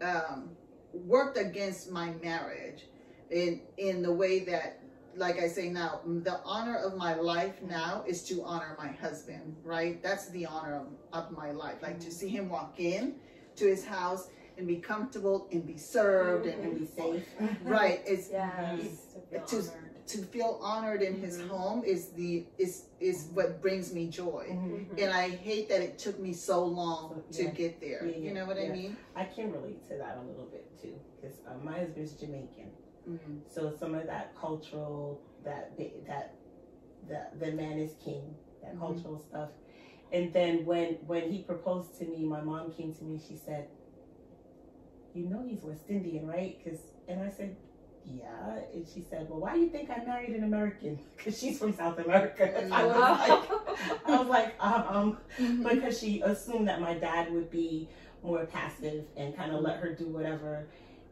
um, worked against my marriage in in the way that like I say now, the honor of my life now is to honor my husband, right? That's the honor of, of my life. Like to see him walk in to his house and be comfortable and be served and, And be safe. right. It's Yes. To feel To- honored. to feel honored in his Mhm. home is the is is what brings me joy. Mhm. Mhm. And I hate that it took me so long to Yeah. get there. Yeah, You know what I mean? I can relate to that a little bit too, because uh, my husband's Jamaican, Mhm. so some of that cultural, that that the the man is king, that Mhm. cultural stuff, and then when when he proposed to me, my mom came to me. She said, "You know he's West Indian, right?" Because and I said. Yeah, and she said, "Well, why do you think I married an American? Because she's from South America." I was like, I was like, um, because she assumed that my dad would be more passive and kind of let her do whatever.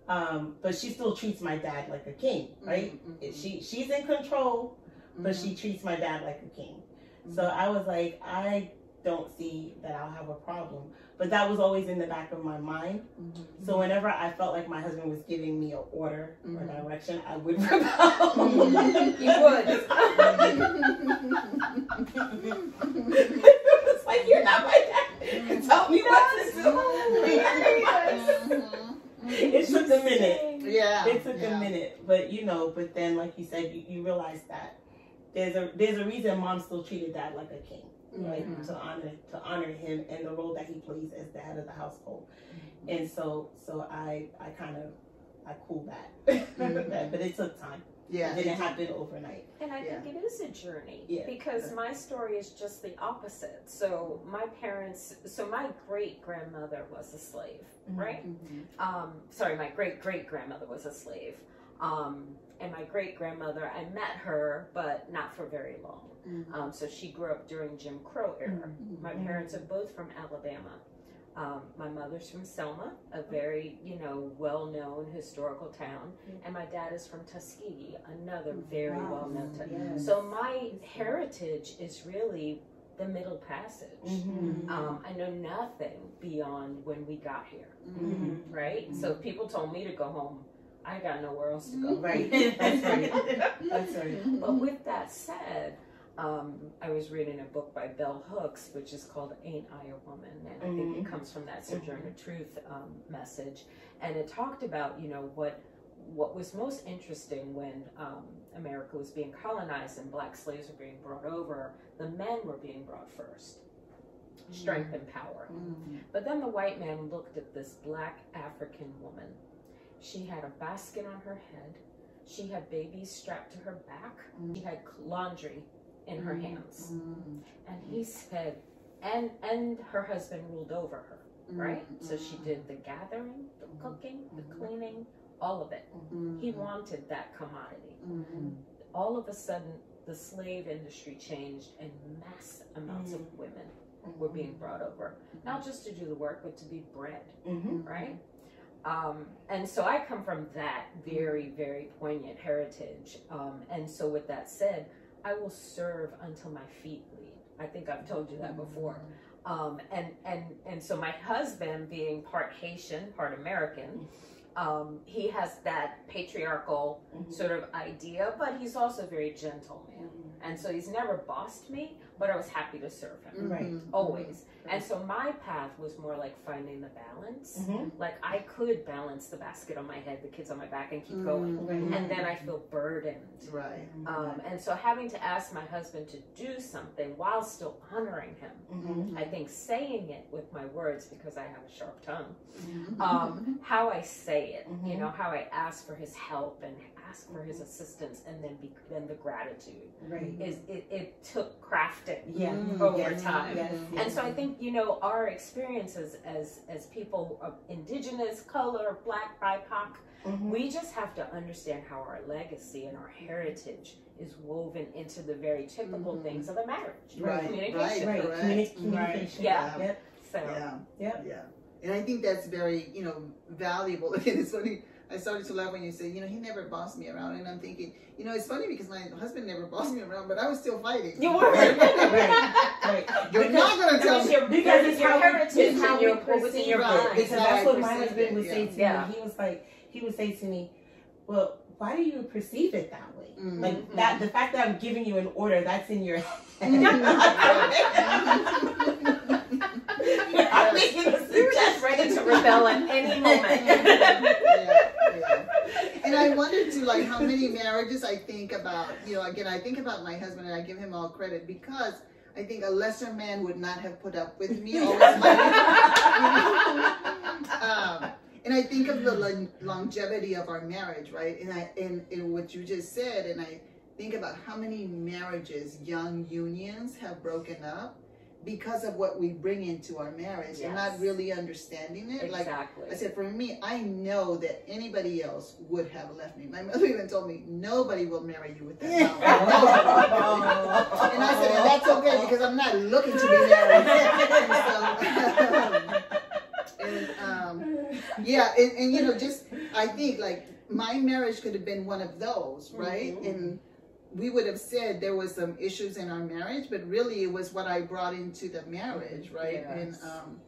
Um, but she still treats my dad like a king, right? Mhm, mhm, She she's in control, but mhm. she treats my dad like a king. So I was like, I don't see that I'll have a problem. But that was always in the back of my mind. Mhm. So whenever I felt like my husband was giving me an order or Mhm. direction, I would rebel. You would. it's like you're not my dad. Tell me what to do. It took a minute. Yeah. It took yeah. a minute, but you know, but then like you said, you, you realize that there's a there's a reason mom still treated dad like a king, right? Mhm. To honor to honor him and the role that he plays as the head of the household. And so so I I kind of I cool that, Mhm. That- but it took time. Yeah. It didn't happen overnight. And I Yeah. think it is a journey Yeah. because my story is just the opposite. So my parents, so my great grandmother was a slave, Mhm. right? Mhm. Um, sorry, my great great grandmother was a slave. Um, and my great grandmother, I met her, but not for very long. Mhm. Um, so she grew up during Jim Crow era. My Mhm. parents are both from Alabama. Um, my mother's from Selma, a very, you know, well-known historical town, and my dad is from Tuskegee, another very Wow. well-known town. Yes. So my heritage is really the Middle Passage. Mhm. Um, I know nothing beyond when we got here, Mhm. right? So people told me to go home, I got nowhere else to go. Right. That's right. That's right. But with that said, um, I was reading a book by Bell Hooks, which is called "Ain't I a Woman," and I think it Mhm. comes from that Sojourner Truth um, message, and it talked about you know what what was most interesting when um, America was being colonized and black slaves were being brought over. The men were being brought first, strength and power. Mhm. But then the white man looked at this black African woman. She had a basket on her head. She had babies strapped to her back. She had laundry in her mm-hmm. hands. Mhm. And he said, and and her husband ruled over her, right? Mm-hmm. So she did the gathering, the mm-hmm. cooking, the cleaning, all of it. He wanted that commodity. All of a sudden, the slave industry changed, and mass amounts of mm. women were being brought over, not just to do the work, but to be bred. Right? Um, and so I come from that very, very poignant heritage. Um, and so, with that said, I will serve until my feet bleed. I think I've told you that before. Um, and and and so my husband, being part Haitian, part American, um, he has that patriarchal Mhm. sort of idea, but he's also a very gentle man. And so he's never bossed me, but I was happy to serve him. Right. Mhm. Always. And so my path was more like finding the balance. Mhm. Like I could balance the basket on my head, the kids on my back, and keep Mhm. going. Right. And then I feel burdened. Right. Um, and so having to ask my husband to do something while still honoring him. Mhm. I think saying it with my words because I have a sharp tongue. Um, how I say it, you know, how I ask for his help and ask for his assistance, and then be then the gratitude Right. is it, it took crafting. Yeah. Mhm. over Yes. time. Yes. And so I think you know our experiences as as people of indigenous, color, black, BIPOC, Mhm. we just have to understand how our legacy and our heritage is woven into the very typical Mhm. things of a marriage. Right. Communication. Right. Correct. Communi- Mhm. communication. Yeah. Yep. So Yeah. Yep. Yeah. And I think that's very, you know, valuable. Again, it's funny. I started to laugh when you said, you know, he never bossed me around. And I'm thinking, you know, it's funny because my husband never bossed me around, but I was still fighting. You were. Right. Right. You're Because- not going to tell was me. your, Because it's your how heritage it's how and your we what was your perceive it. mind. Because that's what my husband it, would yeah. say to Yeah. me. He was like, he would say to me, "Well, why do you perceive it that way? Mhm. Like that, the fact that I'm giving you an order, that's in your head. I'm making a You're just suggestion. ready to rebel at any moment. yeah, yeah. And I wonder too, like how many marriages I think about. You know, again, I think about my husband, and I give him all credit because I think a lesser man would not have put up with me. Always fighting. um, and I think of the lon- longevity of our marriage, right? And I and, and what you just said, and I think about how many marriages, young unions, have broken up because of what we bring into our marriage and not really understanding it. Like exactly. I said, for me, I know that anybody else would have left me. My mother even told me, nobody will marry you with that mouth. And I said, and that's okay because I'm not looking to be married. So, and um, yeah, and, and you know, just I think like my marriage could have been one of those, right? Mhm. And we would have said there was some issues in our marriage, but really it was what I brought into the marriage, right? And um,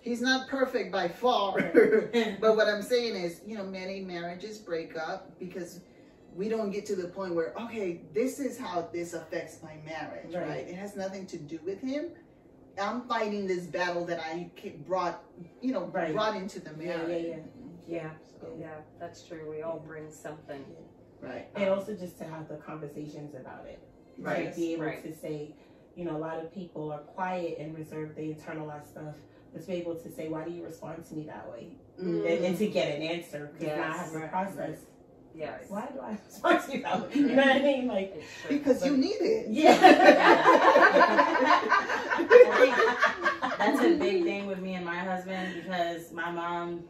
he's not perfect by far, but what I'm saying is, you know, many marriages break up because we don't get to the point where, okay, this is how this affects my marriage, right? Right. It has nothing to do with him. I'm fighting this battle that I brought, you know, Right. brought into the marriage. yeah, yeah. yeah, yeah, that's true. We all bring something. Right. And also just to have the conversations about it. Right. To be able Right. to say, you know, a lot of people are quiet and reserved, they internalize stuff. But to be able to say, why do you respond to me that way? Mm. And, and to get an answer. Because now I Yes. have to Right. process. Yes. Why do I respond to you that way? You know what I mean? Like, It's true. Because you need it. yeah. That's a big thing with me and my husband because my mom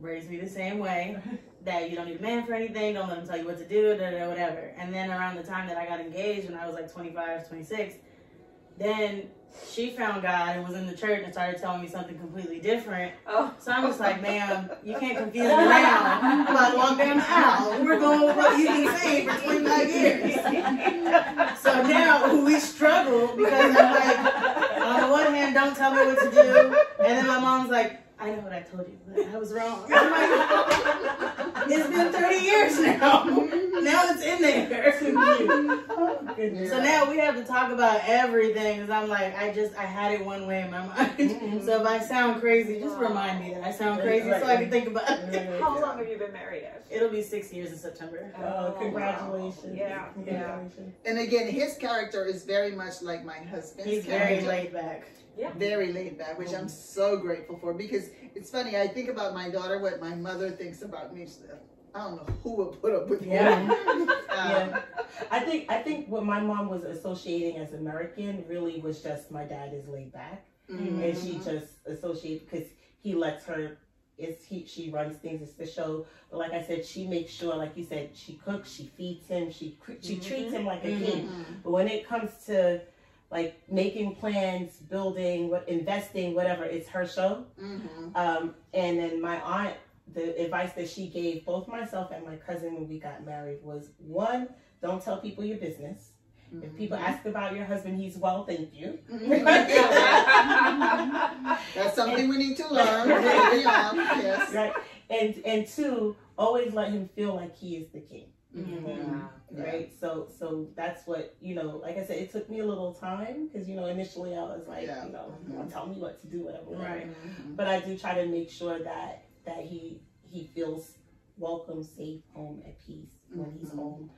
raised me the same way. That you don't need a man for anything, don't let him tell you what to do, da, da, whatever. And then around the time that I got engaged, when I was like 25, 26, then she found God and was in the church and started telling me something completely different. Oh, So I'm just like, ma'am, you can't confuse me now. I'm about to walk down the aisle. We're going with what you've been saying for 25 years. So now we struggle because I'm like, on the one hand, don't tell me what to do. And then my mom's like, I know what I told you, but I was wrong. It's been 30 years now. Now it's in there. oh. So now we have to talk about everything because I'm like, I just, I had it one way in my mind. Mhm. So if I sound crazy, just remind me that I sound crazy so I can think about it. How long have you been married? Ev? It'll be six years in September. Oh, congratulations. wow. Yeah, yeah. And again, his character is very much like my husband's He's very laid back. Very laid back, which I'm so grateful for because it's funny. I think about my daughter, what my mother thinks about me. She's like, I don't know who will put up with me. Yeah. Um, Yeah. I think I think what my mom was associating as American really was just my dad is laid back, mhm. and she just associated because he lets her. It's he she runs things. It's the show, but like I said, she makes sure, like you said, she cooks, she feeds him, she cre- she Mhm. treats him like a Mhm. king. But when it comes to like making plans, building, what investing, whatever, it's her show. Mhm. Um, and then my aunt, the advice that she gave both myself and my cousin when we got married was one, don't tell people your business. If people ask about your husband, he's well, thank you. Mhm. That's something we need to learn. Yes. Right. And and two, always let him feel like he is the king. Mhm. Yeah. Yeah. right so so that's what you know like i said it took me a little time because you know initially i was like Yeah. you know Mhm. Tell me what to do whatever, whatever. Right. Mhm. but i do try to make sure that that he he feels welcome safe home at peace when he's Mhm. home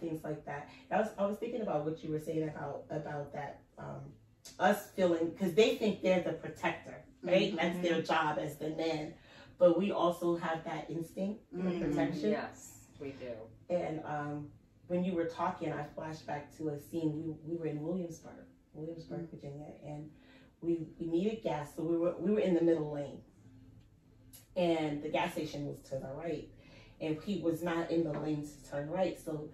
things like that i was i was thinking about what you were saying about about that um us feeling because they think they're the protector right Mhm. that's their job as the man but we also have that instinct for Mhm. protection Yes, we do. And um, when you were talking, I flashed back to a scene. We, we were in Williamsburg, Williamsburg, Mm. Virginia, and we we needed gas, so we were we were in the middle lane, and the gas station was to the right, and he was not in the lane to turn right, so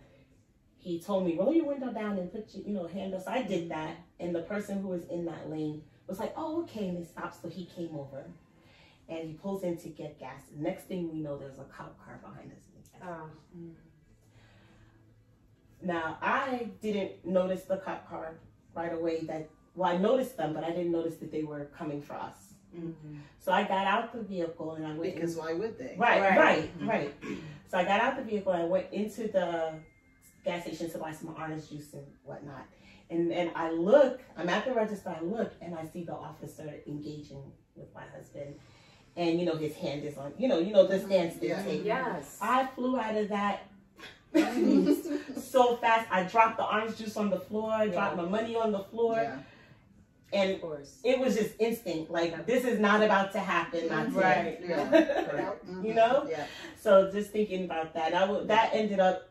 he told me roll your window down and put your you know hand up. So I did that, and the person who was in that lane was like, oh okay, and they stopped, so he came over. And he pulls in to get gas. Next thing we know, there's a cop car behind us. in the gas Oh, Now, I didn't notice the cop car right away. That well, I noticed them, but I didn't notice that they were coming for us. Mm-hmm. So I got out the vehicle and I went. Because in- why would they? right, Right. right, Mhm. right, So I got out the vehicle and I went into the gas station to buy some orange juice and whatnot. And then I look, I'm at the register. I look and I see the officer engaging with my husband, and you know his hand is on, you know, you know the standstill Yeah. tape. yes. I flew out of that so fast. I dropped the orange juice on the floor, dropped my money on the floor, Yeah. and it was just instinct. Like this is not about to happen. Not. Right. Yeah. Right. You know? Yeah. So just thinking about that, I would that ended up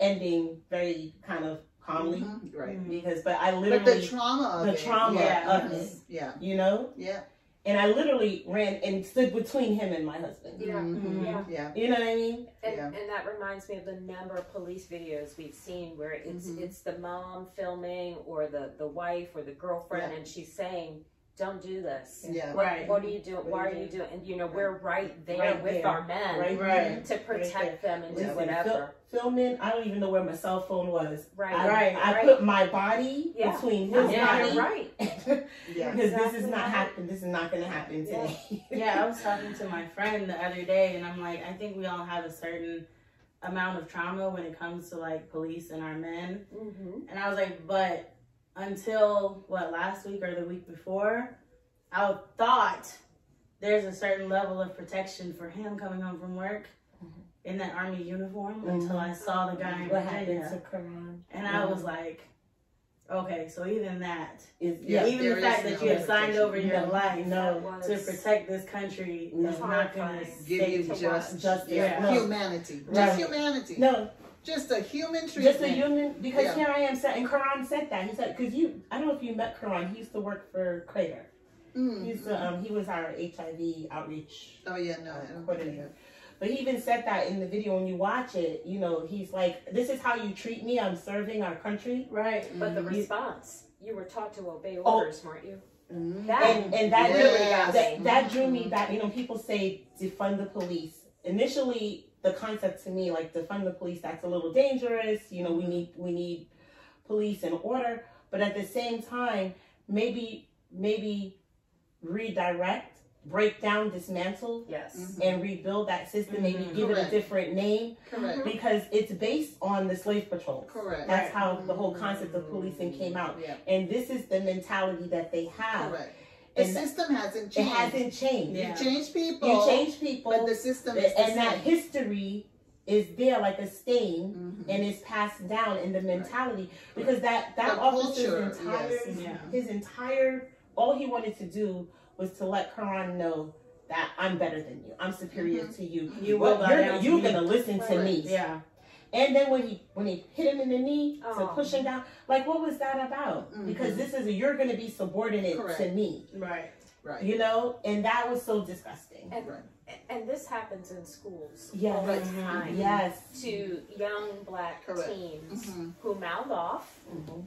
ending very kind of calmly Mhm. Right. because, but I But literally, the trauma of the it. trauma yeah. of it. Yeah. you know, Yeah. And I literally ran and stood between him and my husband. Yeah. Mhm. Yeah. Yeah. You know what I mean? And, Yeah. and that reminds me of the number of police videos we've seen where it's Mhm. it's the mom filming or the, the wife or the girlfriend Yeah. and she's saying, Don't do this. Yeah. What, Right. what are you doing? What Why are are you you doing? And you know, we're right there Right with there. our men Right, Right. to protect them and do whatever. fil- filming, I don't even know where my cell phone was. Right. I, Right, I put my body Yeah. between his Yeah, body. You're right. Yeah. because this is not happening. This is not going to happen Yeah. today. Yeah, I was talking to my friend the other day, and I'm like, I think we all have a certain amount of trauma when it comes to like police and our men. Mm-hmm. And I was like, but until what last week or the week before, I thought there's a certain level of protection for him coming home from work mm-hmm. in that army uniform until I mm-hmm. saw the guy in what happened Virginia, to Caron? and I was like, okay, so even that, Is Yeah, even the fact that no you have signed protection. over your No, life no. to protect this country No. is not going to Give you to just, Justice. yeah, No. humanity. Right. Just humanity. no, Just a human treatment. just a human. Because Yeah. here I am, and Caron said that he said because you. I don't know if you met Caron. He used to work for Crater. Mm. He used to. Um, he was our HIV outreach Oh yeah, no, I don't coordinator. But he even said that in the video when you watch it, you know, he's like, This is how you treat me, I'm serving our country. right. But the Mhm. response, you were taught to obey Oh. orders, weren't you? Mhm. That And and that Yes. really that, that drew me back. You know, people say defund the police. Initially the concept to me, like defund the police, that's a little dangerous. You know, we need we need police and order. But at the same time, maybe maybe redirect, break down, dismantle, yes. Mhm. and rebuild that system, maybe Mhm. give it a different name Correct. because it's based on the slave patrol. Correct. That's how the whole concept of policing came out. Yeah. And this is the mentality that they have. Correct. The And system hasn't changed. it hasn't changed. Yeah. You change people. You change people, but the system is the and that history is there like a stain, Mhm. and it's passed down in the mentality because that that The officer's culture, entire yes. Yeah. his entire all he wanted to do was to let Caron know that I'm better than you, I'm superior Mhm. to you. You will What- bow you're, down you're gonna listen to Right. me. Yeah. And then when he when he hit him in the knee to Oh. push him down, like what was that about? Mhm. Because this is a, you're going to be subordinate Correct. to me, Right. Right. you know, and that was so disgusting. And, Right. and this happens in schools Yes. all the time Yes. to young black Correct. teens Mhm. who mouth off,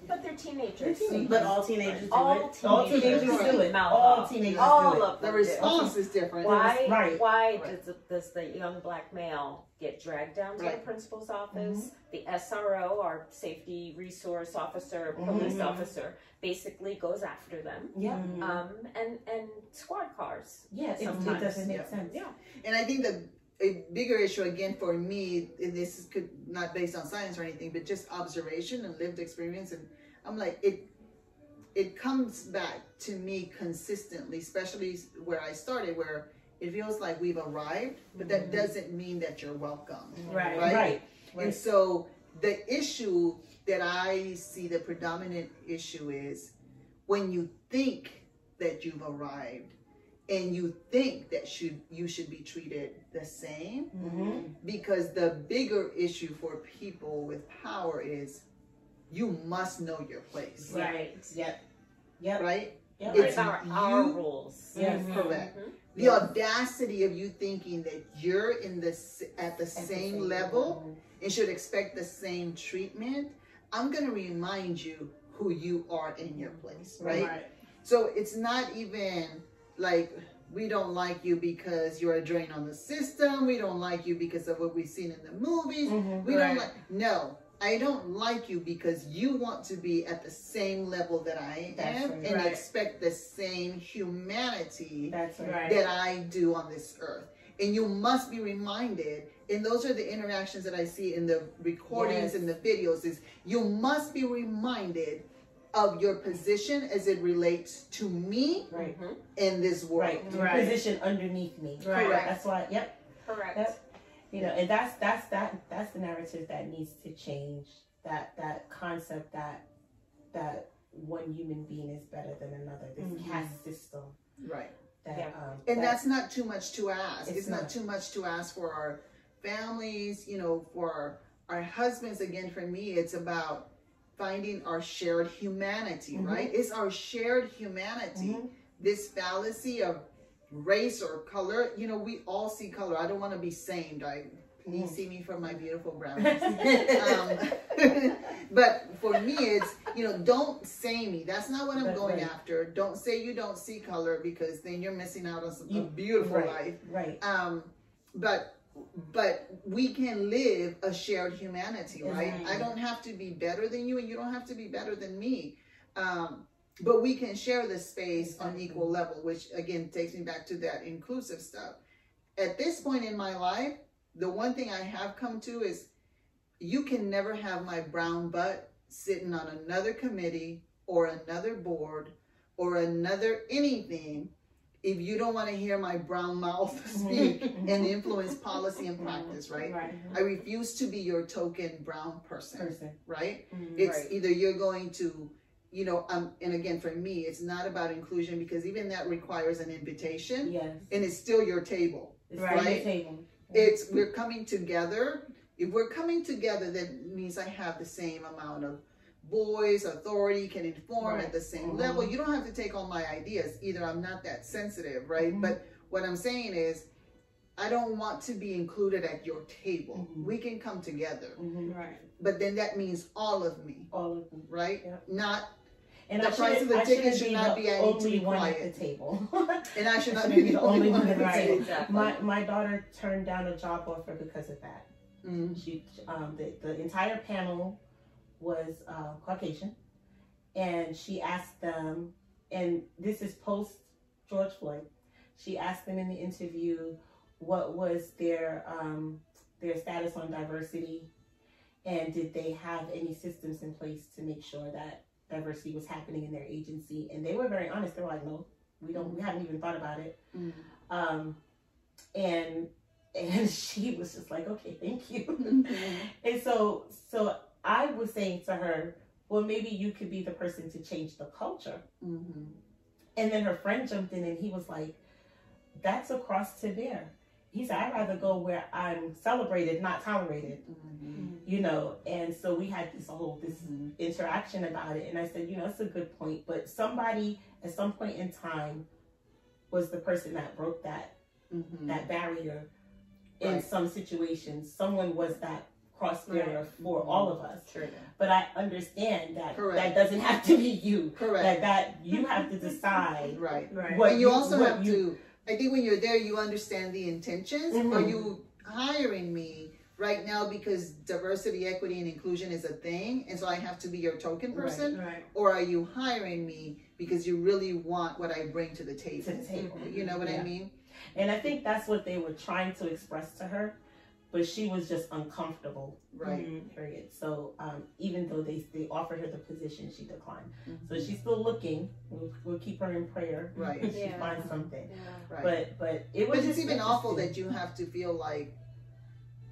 but they're teenagers. They're teenagers. But all teenagers do All it. teenagers, All teenagers do it. mouth All teenagers All do it. of The them do. response is different. Why? Right. Why Right. does, does the young black male get dragged down to Right. the principal's office? The SRO, our safety resource officer, police Mhm. officer, basically goes after them. Yeah. Um, and and squad cars. Yeah. It, it Sometimes, doesn't make yeah. sense. Yeah. And I think the a bigger issue again for me, and this is could not based on science or anything, but just observation and lived experience. And I'm like, it it comes back to me consistently, especially where I started, where it feels like we've arrived, but that mm-hmm. doesn't mean that you're welcome. Right. Right. Right. And so the issue that I see, the predominant issue is when you think that you've arrived and you think that should you should be treated the same Mm-hmm. because the bigger issue for people with power is you must know your place Right. Yep. Yep. right Yep. It's It's our, our you- rules. Yes. Mhm. correct Mhm. the Yes. audacity of you thinking that you're in the at the At the same level and should expect the same treatment, I'm going to remind you who you are in your place, right? So it's not even like we don't like you because you're a drain on the system. We don't like you because of what we've seen in the movies. Mhm. We don't like, no, I don't like you because you want to be at the same level that I That's am right. and Right. expect the same humanity That's right. Right. that I do on this earth. And you must be reminded, and those are the interactions that I see in the recordings Yes. and the videos, is you must be reminded of your position as it relates to me Right. Mhm. in this world. Right. Your Right. position underneath me. Right. Correct. That's why. Yep. Correct. Yep. You know, and that's that's that that's the narrative that needs to change. That that concept that that one human being is better than another. This Mhm. caste system. Right. That, Yeah. um, And that- that's not too much to ask. It's It's, not. not. too much to ask for our families, you know, for our, our husbands. Again, for me, it's about finding our shared humanity, Mhm. right? It's our shared humanity. Mhm. This fallacy of race or color, you know, we all see color. I don't want to be samed. I please Mhm. see me for my beautiful brownies. um, but for me, it's you know, don't say me. That's not what I'm Right, going right. after. Don't say you don't see color because then you're missing out on some, a beautiful right. life. right. Um, but but we can live a shared humanity, right? Exactly. I don't have to be better than you, and you don't have to be better than me. Um, but we can share the space on equal level, which again takes me back to that inclusive stuff. At this point in my life, the one thing I have come to is you can never have my brown butt sitting on another committee or another board or another anything if you don't want to hear my brown mouth speak and influence policy and practice, right? Right. I refuse to be your token brown person, Person. right? Mhm. It's Right. either you're going to, you know, um, and again, for me, it's not about inclusion because even that requires an invitation Yes. and it's still your table. It's Right. the table. It's we're coming together. If we're coming together, that means I have the same amount of voice, authority, can inform Right. at the same Mhm. level. You don't have to take all my ideas. Either I'm not that sensitive, right? Mhm. But what I'm saying is, I don't want to be included at your table. Mhm. We can come together, Mhm. Right. but then that means all of me, All of them. right? Yep. Not, And The I price shouldn't- of the ticket shouldn't be not the be I to only be one quiet. at the table. and I should not be the only one at the Right. table. Exactly. my my daughter turned down a job offer because of that. Mm. She um the, the entire panel was uh, Caucasian, and she asked them, and this is post George Floyd. She asked them in the interview what was their um their status on diversity, and did they have any systems in place to make sure that diversity was happening in their agency? And they were very honest. They were like, no, we don't. We haven't even thought about it. Mm. Um, and and she was just like, okay, thank you. Mhm. And so so I was saying to her, well, maybe you could be the person to change the culture. Mhm. And then her friend jumped in and he was like, that's across to there. He said, I'd rather go where I'm celebrated, not tolerated, Mhm. you know. And so we had this whole this Mhm. interaction about it. And I said, you know, it's a good point. But somebody at some point in time was the person that broke that Mhm. that barrier in Right. some situations. Someone was that cross barrier for Mhm. all of us. True. But I understand that Correct. that doesn't have to be you. Correct. That that you have to decide Right. Right. what and you also what have to i think when you're there you understand the intentions Mhm. are you hiring me right now because diversity equity and inclusion is a thing and so i have to be your token person Right. or are you hiring me because you really want what I bring to the table. To the table. You know what I mean? And I think that's what they were trying to express to her, but she was just uncomfortable. Right. Mhm. Period. So um, even though they they offered her the position, she declined. Mm-hmm. So she's still looking. We'll, we'll keep her in prayer. Right. She Yeah. finds something. Yeah. Right. But but it was but it's even awful that you have to feel like,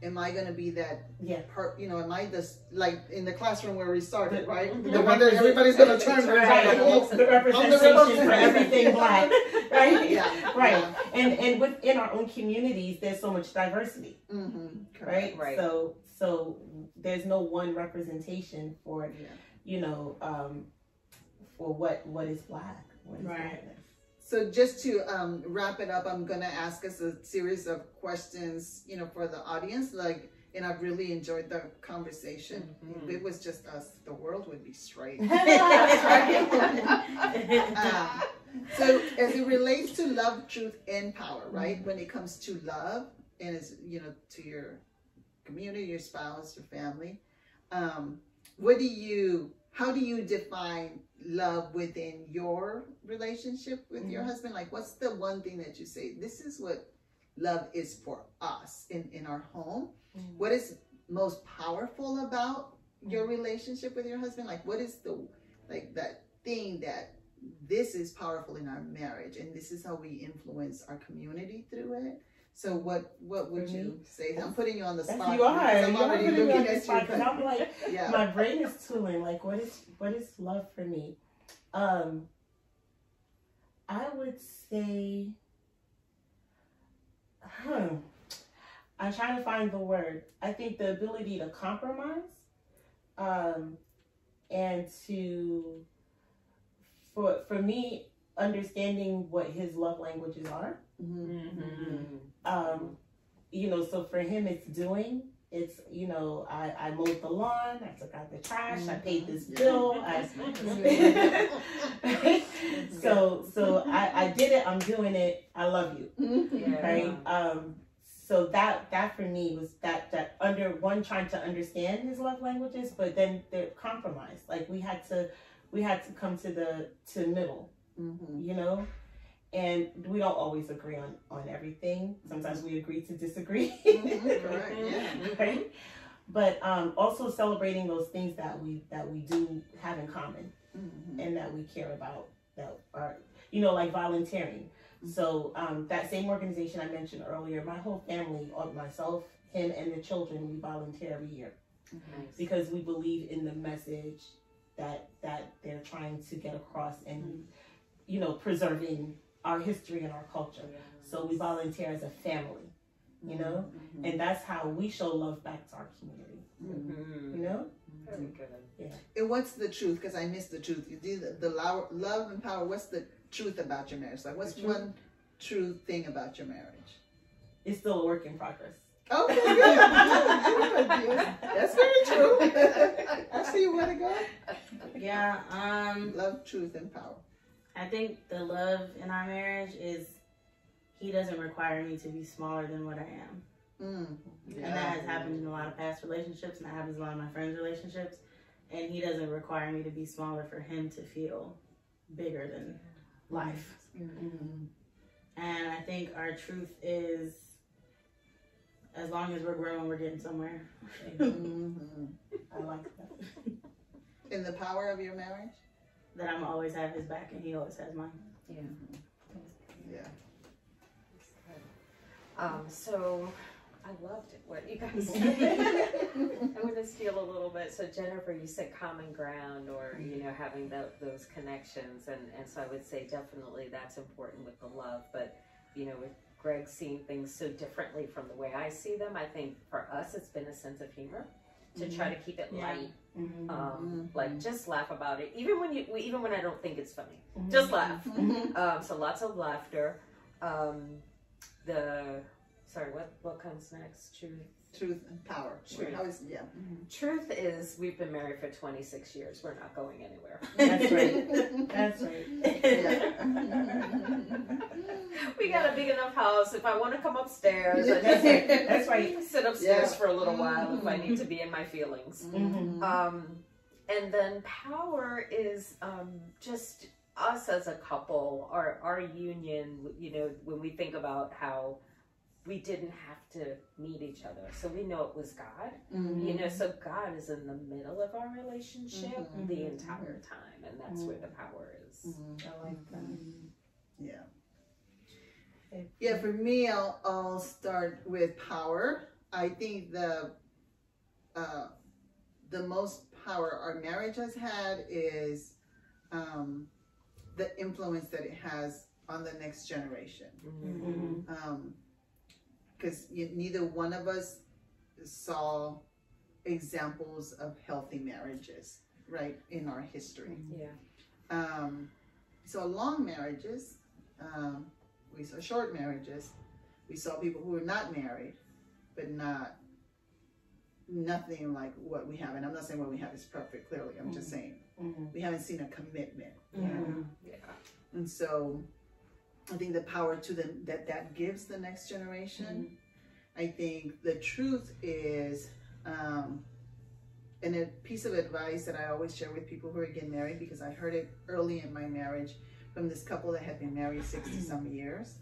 am I going to be that yeah. part? You know, am I this like in the classroom where we started, The- right? the The one that everybody's going to turn Right. right. The representation for everything black. Right. Yeah. Right. And and within our own communities, there's so much diversity. Mm-hmm. right? Right. So so there's no one representation for Yeah. you know um, for what what is black. What is Right. blackness. So just to um, wrap it up, I'm gonna ask us a series of questions, you know, for the audience. Like, and I've really enjoyed the conversation. If it was just us, the world would be straight. Um, so as it relates to love, truth, and power, right? When it comes to love, and it's you know to your community, your spouse, your family, um, what do you? How do you define love within your relationship with your husband? Like, what's the one thing that you say? This is what love is for us in in our home. Mhm. What is most powerful about your relationship with your husband? Like, what is the like that thing that this is powerful in our marriage and this is how we influence our community through it so what what would you say i'm putting you on the spot you are. i'm already looking on the at spot you 'cause I'm like, yeah my brain is tooling. Like, what is what is love for me? Um, I would say, hmm. I'm trying to find the word. I think the ability to compromise, um, and to, for for me, understanding what his love languages are. Mhm. Um, you know, so for him, it's doing. It's you know, I I mowed the lawn, I took out the trash, I paid this bill, I. so so I I did it. I'm doing it. I love you, Mhm. right? Um, so that that for me was that that under one trying to understand his love languages, but then the compromise. Like we had to we had to come to the to middle Mhm. you know and we don't always agree on on everything sometimes we agree to disagree Mhm. Correct, yeah. right but um also celebrating those things that we that we do have in common Mhm. and that we care about that are you know like volunteering so um that same organization i mentioned earlier my whole family uh, myself him and the children we volunteer every year because we believe in the message that that they're trying to get across and you know preserving our history and our culture so we volunteer as a family you know Mhm. and that's how we show love back to our community Mhm. you know Very good. and what's the truth because i missed the truth you did the, the love and power what's the truth about your marriage like what's one true thing about your marriage it's still a work in progress Okay, good. Good, good. That's very true. I see where to go. Yeah, um, Love, truth, and power. I think the love in our marriage is he doesn't require me to be smaller than what I am. Mm. And that has happened in a lot of past relationships, and that happens in a lot of my friends' relationships. And he doesn't require me to be smaller for him to feel bigger than life. Mhm. And I think our truth is as long as we're growing, we're getting somewhere. Mhm. i like that And the power of your marriage? That I'm always have his back and he always has mine. Yeah. Yeah. Um, so I loved what you guys said. I'm going to steal a little bit. So Jennifer, you said common ground, or you know, having tho- those connections, and and so I would say definitely that's important with the love. But you know, with Greg seeing things so differently from the way I see them, I think for us it's been a sense of humor to try to keep it Yeah. light. Mhm. Um, Mhm. like just laugh about it, even when you, even when I don't think it's funny. Mhm. Just laugh. Mhm. Um, so lots of laughter. Um, the sorry, what what comes next? Truth. Truth and power. Truth. How is, yeah. Mhm. Truth is we've been married for 26 years. We're not going anywhere. That's right. that's right we got a big enough house. If I want to come upstairs, I that's just right that's right sit upstairs Yeah. for a little while if I need to be in my feelings. Mhm. Um, and then power is um, just us as a couple, our our union, you know, when we think about how we didn't have to meet each other, so we know it was God. Mhm. You know, so God is in the middle of our relationship Mhm. the Mhm. entire time, and that's where the power is. Mhm. I like that. Yeah. Okay. Yeah, for me, I'll, I'll start with power. I think the uh, the most power our marriage has had is um, the influence that it has on the next generation. Mm-hmm. Because neither one of us saw examples of healthy marriages, right, in our history. Yeah. Um, saw long marriages. Um, we saw short marriages. We saw people who were not married, but not nothing like what we have. And I'm not saying what we have is perfect. Clearly, I'm just saying Mhm. we haven't seen a commitment. Yeah. Yeah. And so, I think the power to the that that gives the next generation. I think the truth is, um, and a piece of advice that I always share with people who are getting married because I heard it early in my marriage from this couple that had been married sixty some years,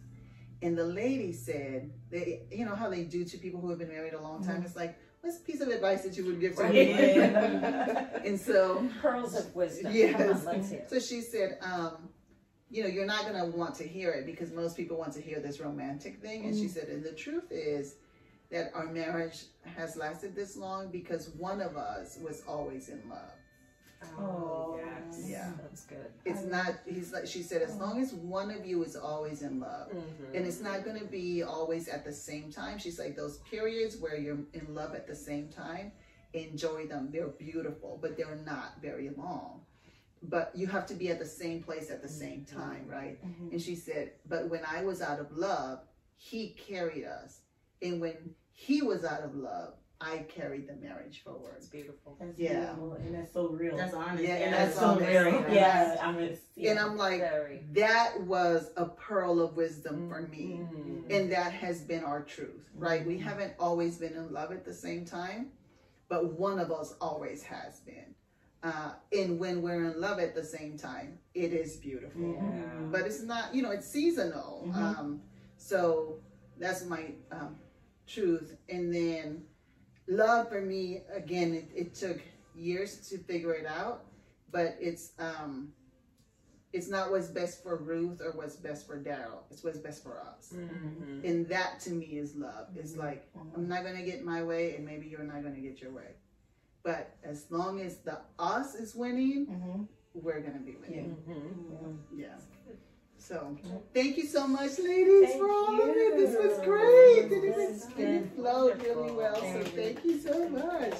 and the lady said, they, you know how they do to people who have been married a long time. It's like, what's a piece of advice that you would give to me? And so Pearls of wisdom. Yes. on, so she said, um, you know, you're not going to want to hear it because most people want to hear this romantic thing. And she said, and the truth is that our marriage has lasted this long because one of us was always in love. Oh, Oh, yes. yeah. That's good. It's not, he's like, she said, as long as one of you is always in love. Mm-hmm. And it's not going to be always at the same time. She's like, those periods where you're in love at the same time, enjoy them. They're beautiful, but they're not very long. But you have to be at the same place at the same time, right? Mhm. And she said, but when I was out of love, he carried us. And when he was out of love, I carried the marriage forward. It's beautiful. That's Yeah. beautiful, and that's so real. That's honest. Yeah, and that's that's so honest. real. Yeah. Yeah, I'm just, And I'm like, Very. that was a pearl of wisdom for me. Mhm. And that has been our truth, right? We Mhm. haven't always been in love at the same time, but one of us always has been. Uh, and when we're in love at the same time, it is beautiful. Mhm. But it's not, you know, it's seasonal. Mhm. Um, so that's my um, truth. And then love for me, again, it, it took years to figure it out, but it's um, it's not what's best for Ruth or what's best for Daryl. It's what's best for us. Mhm. And that to me is love. It's like Mhm. I'm not gonna get my way, and maybe you're not gonna get your way. But as long as the us is winning, Mhm. we're gonna be winning. Mhm. Mhm. Yeah. So thank you so much, ladies, Thank for all of it. This was great. And it, was, it flowed really Wonderful. well. So you. thank you so much.